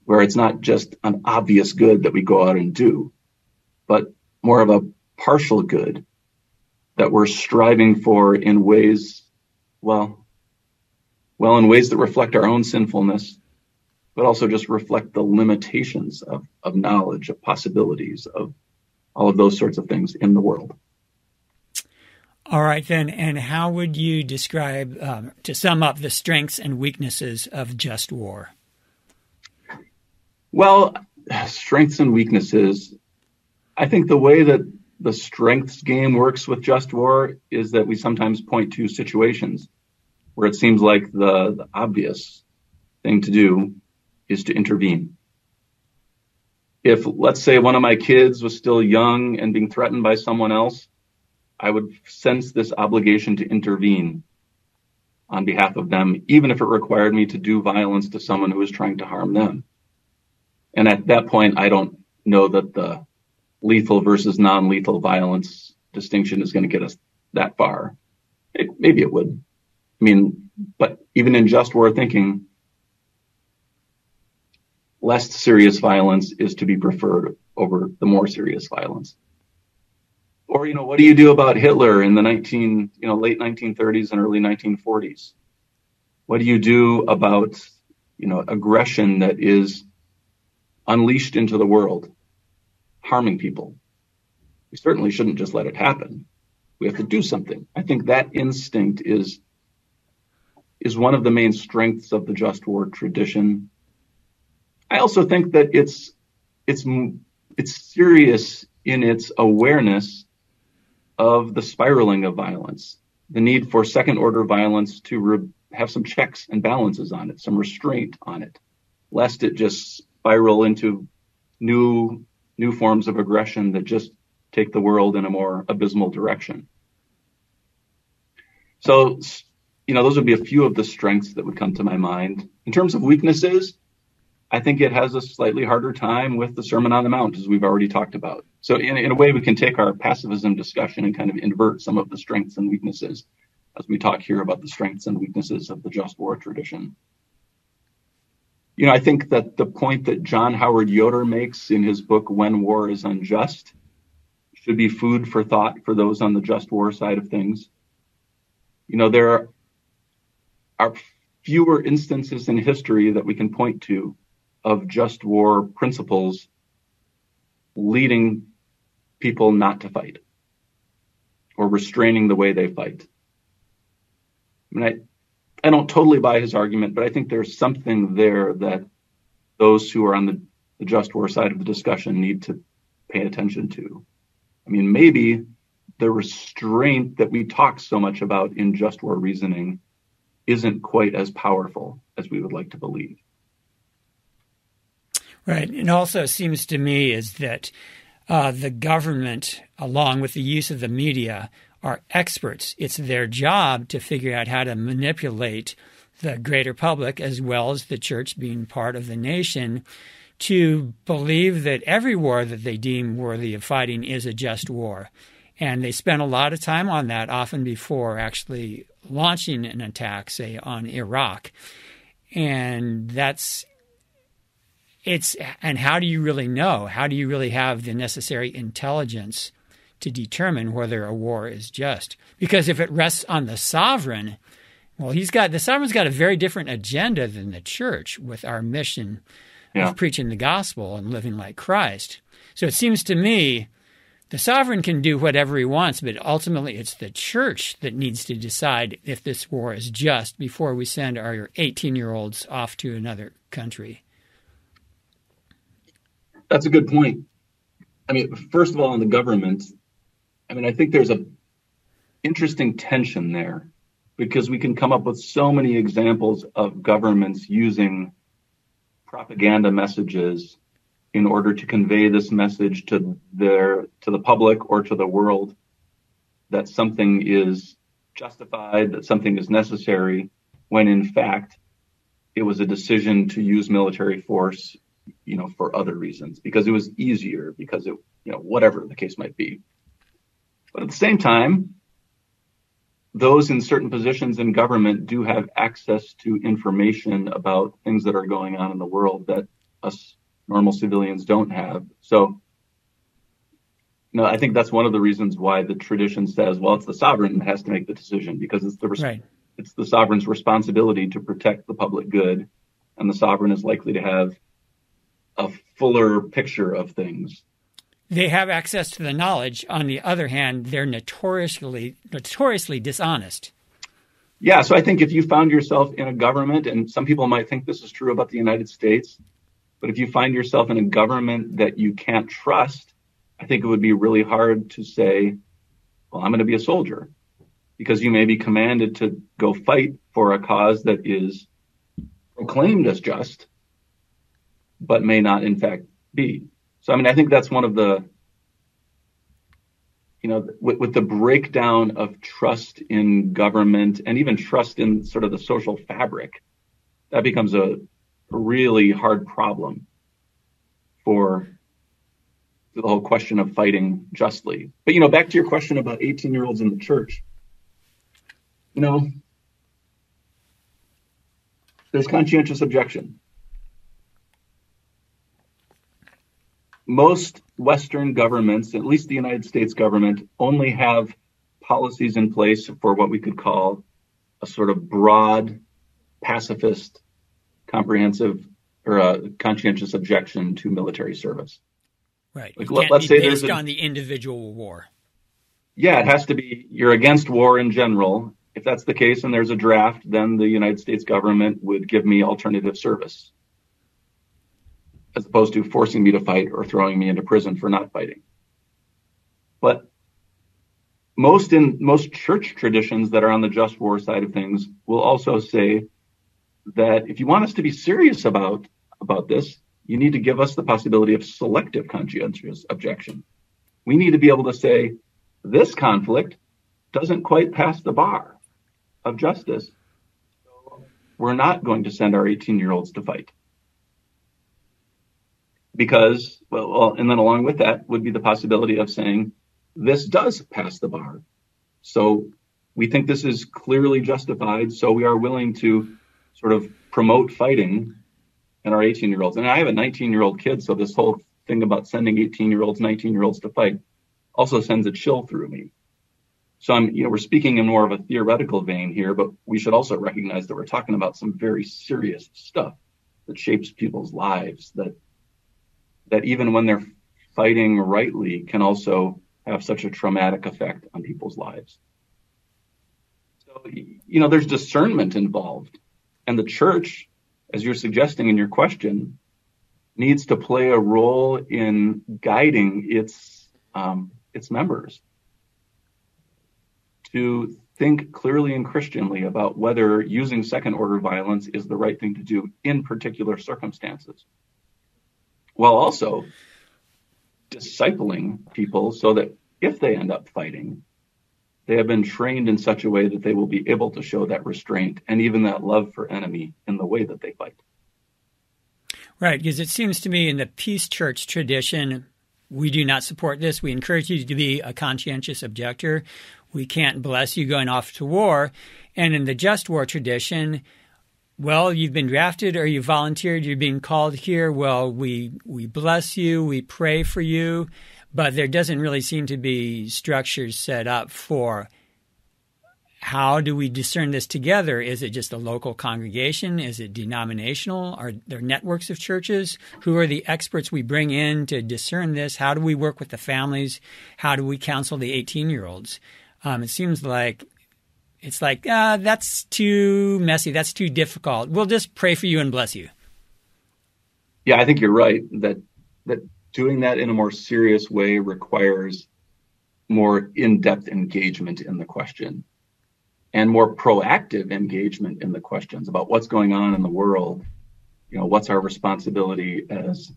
where it's not just an obvious good that we go out and do, but more of a partial good that we're striving for in ways, well, well, in ways that reflect our own sinfulness, but also just reflect the limitations of, of knowledge, of possibilities, of all of those sorts of things in the world. All right, then. And how would you describe, um, to sum up, the strengths and weaknesses of just war? Well, strengths and weaknesses. I think the way that the strengths game works with just war is that we sometimes point to situations where it seems like the, the obvious thing to do is to intervene. If, let's say, one of my kids was still young and being threatened by someone else, I would sense this obligation to intervene on behalf of them, even if it required me to do violence to someone who was trying to harm them. And at that point, I don't know that the lethal versus non lethal violence distinction is going to get us that far. It, maybe it would. I mean, but even in just war thinking, less serious violence is to be preferred over the more serious violence or you know what do you do about hitler in the 19 you know late 1930s and early 1940s what do you do about you know aggression that is unleashed into the world harming people. We certainly shouldn't just let it happen. We have to do something. I think that instinct is is one of the main strengths of the just war tradition. I also think that it's it's it's serious in its awareness of the spiraling of violence, the need for second order violence to re- have some checks and balances on it, some restraint on it, lest it just spiral into new new forms of aggression that just take the world in a more abysmal direction. So, you know, those would be a few of the strengths that would come to my mind. In terms of weaknesses, I think it has a slightly harder time with the Sermon on the Mount, as we've already talked about. So, in, in a way, we can take our pacifism discussion and kind of invert some of the strengths and weaknesses as we talk here about the strengths and weaknesses of the just war tradition. You know, I think that the point that John Howard Yoder makes in his book, When War is Unjust, should be food for thought for those on the just war side of things. You know, there are fewer instances in history that we can point to of just war principles leading people not to fight or restraining the way they fight. I mean, I, don't totally buy his argument, but I think there's something there that those who are on the, the just war side of the discussion need to pay attention to. I mean, maybe the restraint that we talk so much about in just war reasoning isn't quite as powerful as we would like to believe. Right. And also seems to me is that uh, the government, along with the use of the media, are experts. It's their job to figure out how to manipulate the greater public as well as the church being part of the nation to believe that every war that they deem worthy of fighting is a just war. And they spend a lot of time on that, often before actually launching an attack, say, on Iraq. And that's it's and how do you really know? How do you really have the necessary intelligence to determine whether a war is just? Because if it rests on the sovereign, well, he's got the sovereign's got a very different agenda than the church with our mission yeah. of preaching the gospel and living like Christ. So it seems to me the sovereign can do whatever he wants, but ultimately it's the church that needs to decide if this war is just before we send our 18 year olds off to another country. That's a good point. I mean, first of all, in the government, I mean, I think there's a interesting tension there because we can come up with so many examples of governments using propaganda messages in order to convey this message to their to the public or to the world that something is justified, that something is necessary, when in fact it was a decision to use military force, you know, for other reasons, because it was easier, because it, you know, whatever the case might be. But at the same time, those in certain positions in government do have access to information about things that are going on in the world that us normal civilians don't have. So, no, I think that's one of the reasons why the tradition says, well, it's the sovereign that has to make the decision because it's the res- right. it's the sovereign's responsibility to protect the public good, and the sovereign is likely to have a fuller picture of things they have access to the knowledge. On the other hand, they're notoriously notoriously dishonest. Yeah, so I think if you found yourself in a government, and some people might think this is true about the United States, but if you find yourself in a government that you can't trust, I think it would be really hard to say, well, I'm going to be a soldier because you may be commanded to go fight for a cause that is proclaimed as just, but may not in fact be. So, I mean, I think that's one of the, you know, with, with, the breakdown of trust in government and even trust in sort of the social fabric, that becomes a really hard problem for the whole question of fighting justly. But, you know, back to your question about 18 year olds in the church, you know, there's conscientious objection. Most Western governments, at least the United States government, only have policies in place for what we could call a sort of broad, pacifist, comprehensive, or a conscientious objection to military service. Right. Like, let, us say based a, on the individual war. Yeah, it has to be. You're against war in general. If that's the case, and there's a draft, then the United States government would give me alternative service as opposed to forcing me to fight or throwing me into prison for not fighting. But most in most church traditions that are on the just war side of things will also say that if you want us to be serious about about this, you need to give us the possibility of selective conscientious objection. We need to be able to say this conflict doesn't quite pass the bar of justice. We're not going to send our 18 year olds to fight because, well, and then along with that would be the possibility of saying this does pass the bar. So we think this is clearly justified. So we are willing to sort of promote fighting in our 18 year olds. And I have a 19 year old kid. So this whole thing about sending 18 year olds, 19 year olds to fight also sends a chill through me. So I'm, you know, we're speaking in more of a theoretical vein here, but we should also recognize that we're talking about some very serious stuff that shapes people's lives that that even when they're fighting rightly can also have such a traumatic effect on people's lives. So, you know, there's discernment involved. And the church, as you're suggesting in your question, needs to play a role in guiding its um, its members to think clearly and Christianly about whether using second order violence is the right thing to do in particular circumstances while also discipling people so that if they end up fighting, they have been trained in such a way that they will be able to show that restraint and even that love for enemy in the way that they fight. Right, because it seems to me in the peace church tradition, we do not support this. We encourage you to be a conscientious objector. We can't bless you going off to war. And in the just war tradition, well, you've been drafted or you volunteered, you're being called here. Well, we we bless you, we pray for you, but there doesn't really seem to be structures set up for how do we discern this together? Is it just a local congregation? Is it denominational? Are there networks of churches? Who are the experts we bring in to discern this? How do we work with the families? How do we counsel the 18 year olds? Um, it seems like it's like, uh, that's too messy. That's too difficult. We'll just pray for you and bless you. Yeah, I think you're right that that doing that in a more serious way requires more in-depth engagement in the question and more proactive engagement in the questions about what's going on in the world you know, what's our responsibility as,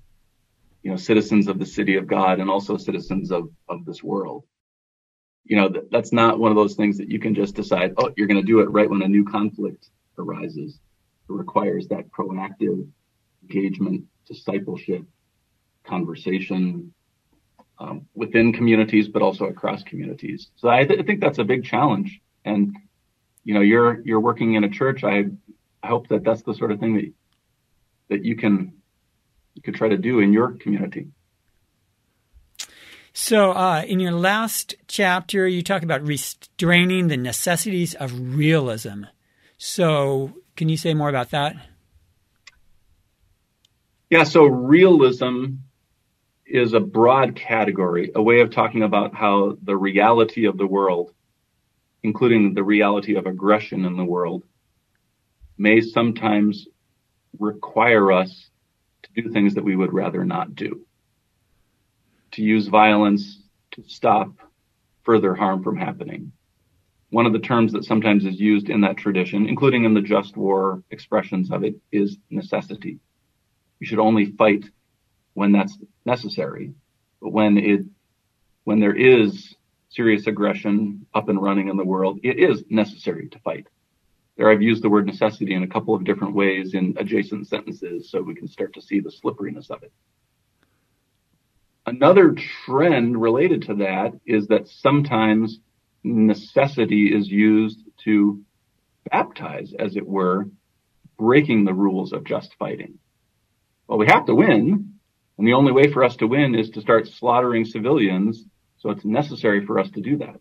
you know, citizens of the city of God and also citizens of, of this world. You know, that, that's not one of those things that you can just decide, oh, you're going to do it right when a new conflict arises. It requires that proactive engagement, discipleship, conversation um, within communities, but also across communities. So I, th- I think that's a big challenge. And you know, you're you're working in a church. I, I hope that that's the sort of thing that that you can you could try to do in your community. So, uh, in your last chapter, you talk about restraining the necessities of realism. So, can you say more about that? Yeah, so realism is a broad category, a way of talking about how the reality of the world, including the reality of aggression in the world, may sometimes require us to do things that we would rather not do. To use violence to stop further harm from happening. One of the terms that sometimes is used in that tradition, including in the just war expressions of it, is necessity. You should only fight when that's necessary. But when it, when there is serious aggression up and running in the world, it is necessary to fight. There I've used the word necessity in a couple of different ways in adjacent sentences so we can start to see the slipperiness of it. Another trend related to that is that sometimes necessity is used to baptize, as it were, breaking the rules of just fighting. Well, we have to win, and the only way for us to win is to start slaughtering civilians, so it's necessary for us to do that.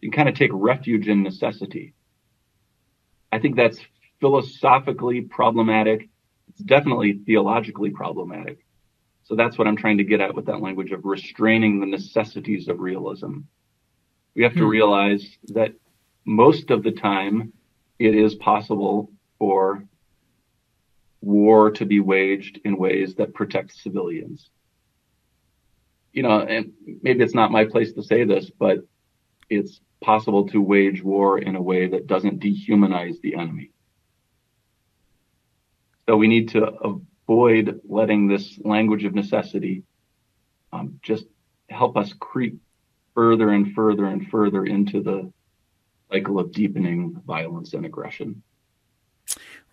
You kind of take refuge in necessity. I think that's philosophically problematic. It's definitely theologically problematic. So that's what I'm trying to get at with that language of restraining the necessities of realism. We have to hmm. realize that most of the time it is possible for war to be waged in ways that protect civilians. You know, and maybe it's not my place to say this, but it's possible to wage war in a way that doesn't dehumanize the enemy. So we need to avoid letting this language of necessity um, just help us creep further and further and further into the cycle of deepening violence and aggression.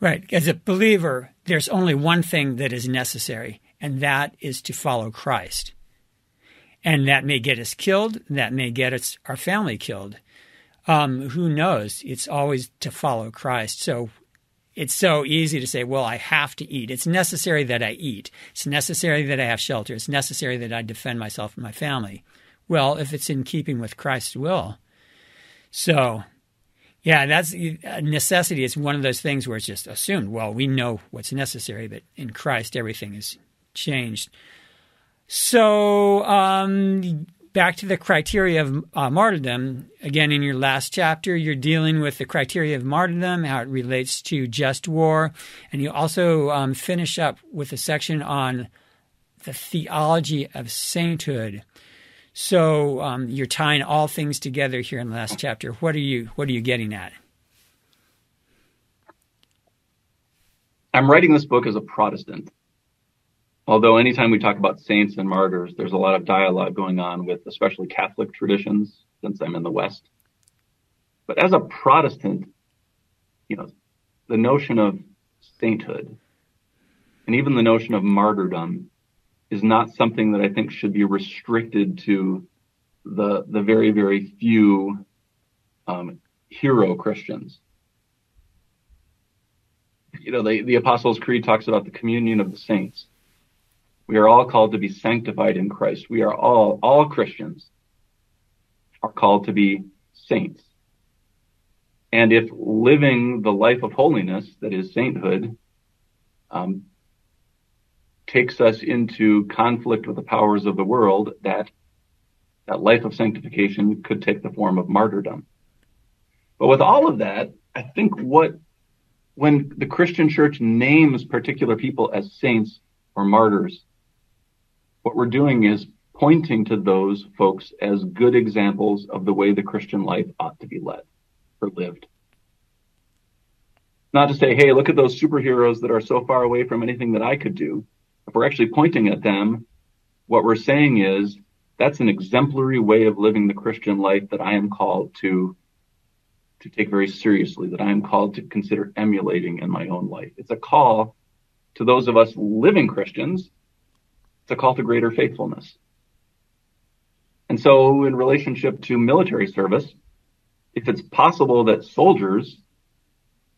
Right. As a believer, there's only one thing that is necessary, and that is to follow Christ. And that may get us killed, that may get us, our family killed. Um, who knows? It's always to follow Christ. So it's so easy to say, well, I have to eat. It's necessary that I eat. It's necessary that I have shelter. It's necessary that I defend myself and my family. Well, if it's in keeping with Christ's will. So yeah, that's a necessity. It's one of those things where it's just assumed. Well, we know what's necessary, but in Christ, everything is changed. So, um, back to the criteria of uh, martyrdom. Again, in your last chapter, you're dealing with the criteria of martyrdom, how it relates to just war. And you also um, finish up with a section on the theology of sainthood. So um, you're tying all things together here in the last chapter. What are you What are you getting at? I'm writing this book as a Protestant. Although anytime we talk about saints and martyrs, there's a lot of dialogue going on with especially Catholic traditions, since I'm in the West. But as a Protestant, you know, the notion of sainthood and even the notion of martyrdom is not something that I think should be restricted to the the very very few um, hero Christians. You know, the, the Apostles' Creed talks about the communion of the saints. We are all called to be sanctified in Christ. We are all all Christians are called to be saints. And if living the life of holiness, that is sainthood, um, takes us into conflict with the powers of the world, that that life of sanctification could take the form of martyrdom. But with all of that, I think what when the Christian church names particular people as saints or martyrs, what we're doing is pointing to those folks as good examples of the way the Christian life ought to be led or lived. not to say, hey, look at those superheroes that are so far away from anything that I could do. If we're actually pointing at them, what we're saying is that's an exemplary way of living the Christian life that I am called to to take very seriously, that I am called to consider emulating in my own life. It's a call to those of us living Christians. It's a call to greater faithfulness. And so in relationship to military service, if it's possible that soldiers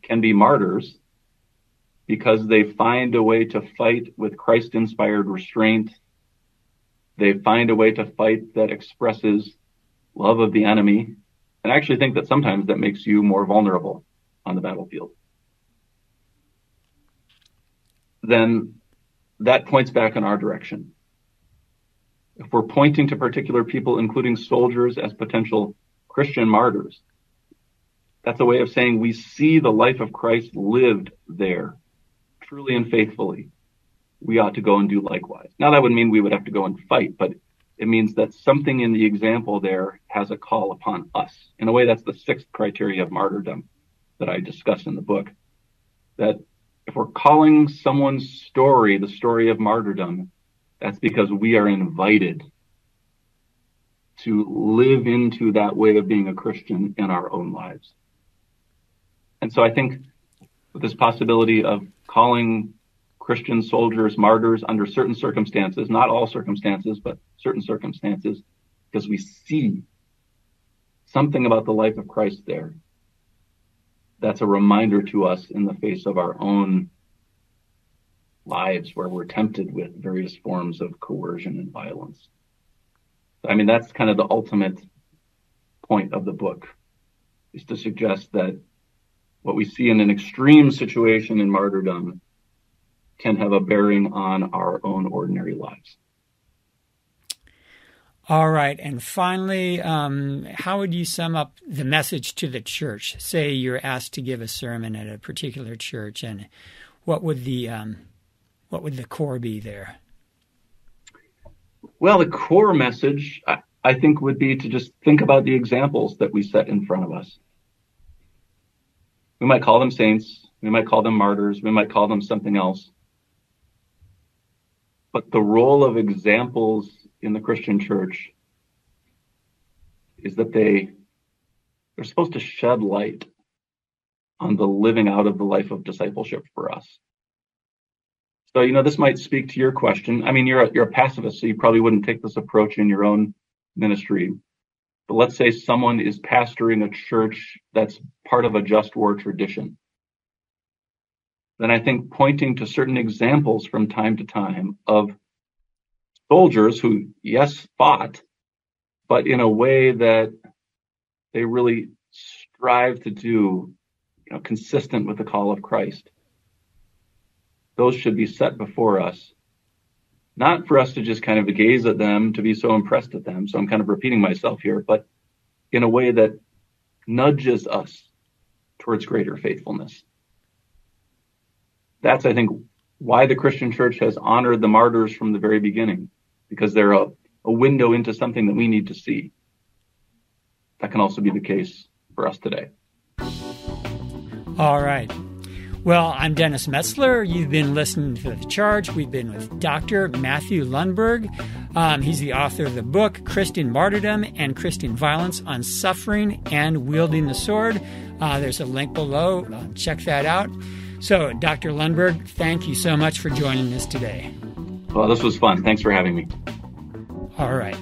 can be martyrs because they find a way to fight with Christ inspired restraint. They find a way to fight that expresses love of the enemy. And I actually think that sometimes that makes you more vulnerable on the battlefield. Then that points back in our direction. If we're pointing to particular people, including soldiers, as potential Christian martyrs, that's a way of saying we see the life of Christ lived there, truly and faithfully. We ought to go and do likewise. Now that would mean we would have to go and fight, but it means that something in the example there has a call upon us. In a way, that's the sixth criteria of martyrdom that I discuss in the book. That if we're calling someone's story the story of martyrdom, that's because we are invited to live into that way of being a Christian in our own lives. And so I think this possibility of calling Christian soldiers martyrs under certain circumstances, not all circumstances, but certain circumstances, because we see something about the life of Christ there. That's a reminder to us in the face of our own lives where we're tempted with various forms of coercion and violence. I mean, that's kind of the ultimate point of the book is to suggest that what we see in an extreme situation in martyrdom can have a bearing on our own ordinary lives. All right. And finally, um, how would you sum up the message to the church? Say you're asked to give a sermon at a particular church, and what would the um, what would the core be there? Well, the core message, I, I think, would be to just think about the examples that we set in front of us. We might call them saints. We might call them martyrs. We might call them something else. But the role of examples in the Christian church is that they they're supposed to shed light on the living out of the life of discipleship for us. So, you know, this might speak to your question. I mean, you're a, you're a pacifist, so you probably wouldn't take this approach in your own ministry. But let's say someone is pastoring a church that's part of a just war tradition. Then I think pointing to certain examples from time to time of soldiers who, yes, fought, but in a way that they really strive to do, you know, consistent with the call of Christ. Those should be set before us not for us to just kind of gaze at them to be so impressed at them. So I'm kind of repeating myself here, but in a way that nudges us towards greater faithfulness. That's, I think, why the Christian church has honored the martyrs from the very beginning, because they're a, a window into something that we need to see. That can also be the case for us today. All right. Well, I'm Dennis Metzler. You've been listening to The Charge. We've been with Dr. Matthew Lundberg. Um, he's the author of the book Christian Martyrdom and Christian Violence on Suffering and Wielding the Sword. Uh, there's a link below. Uh, check that out. So, Dr. Lundberg, thank you so much for joining us today. Well, this was fun. Thanks for having me. All right.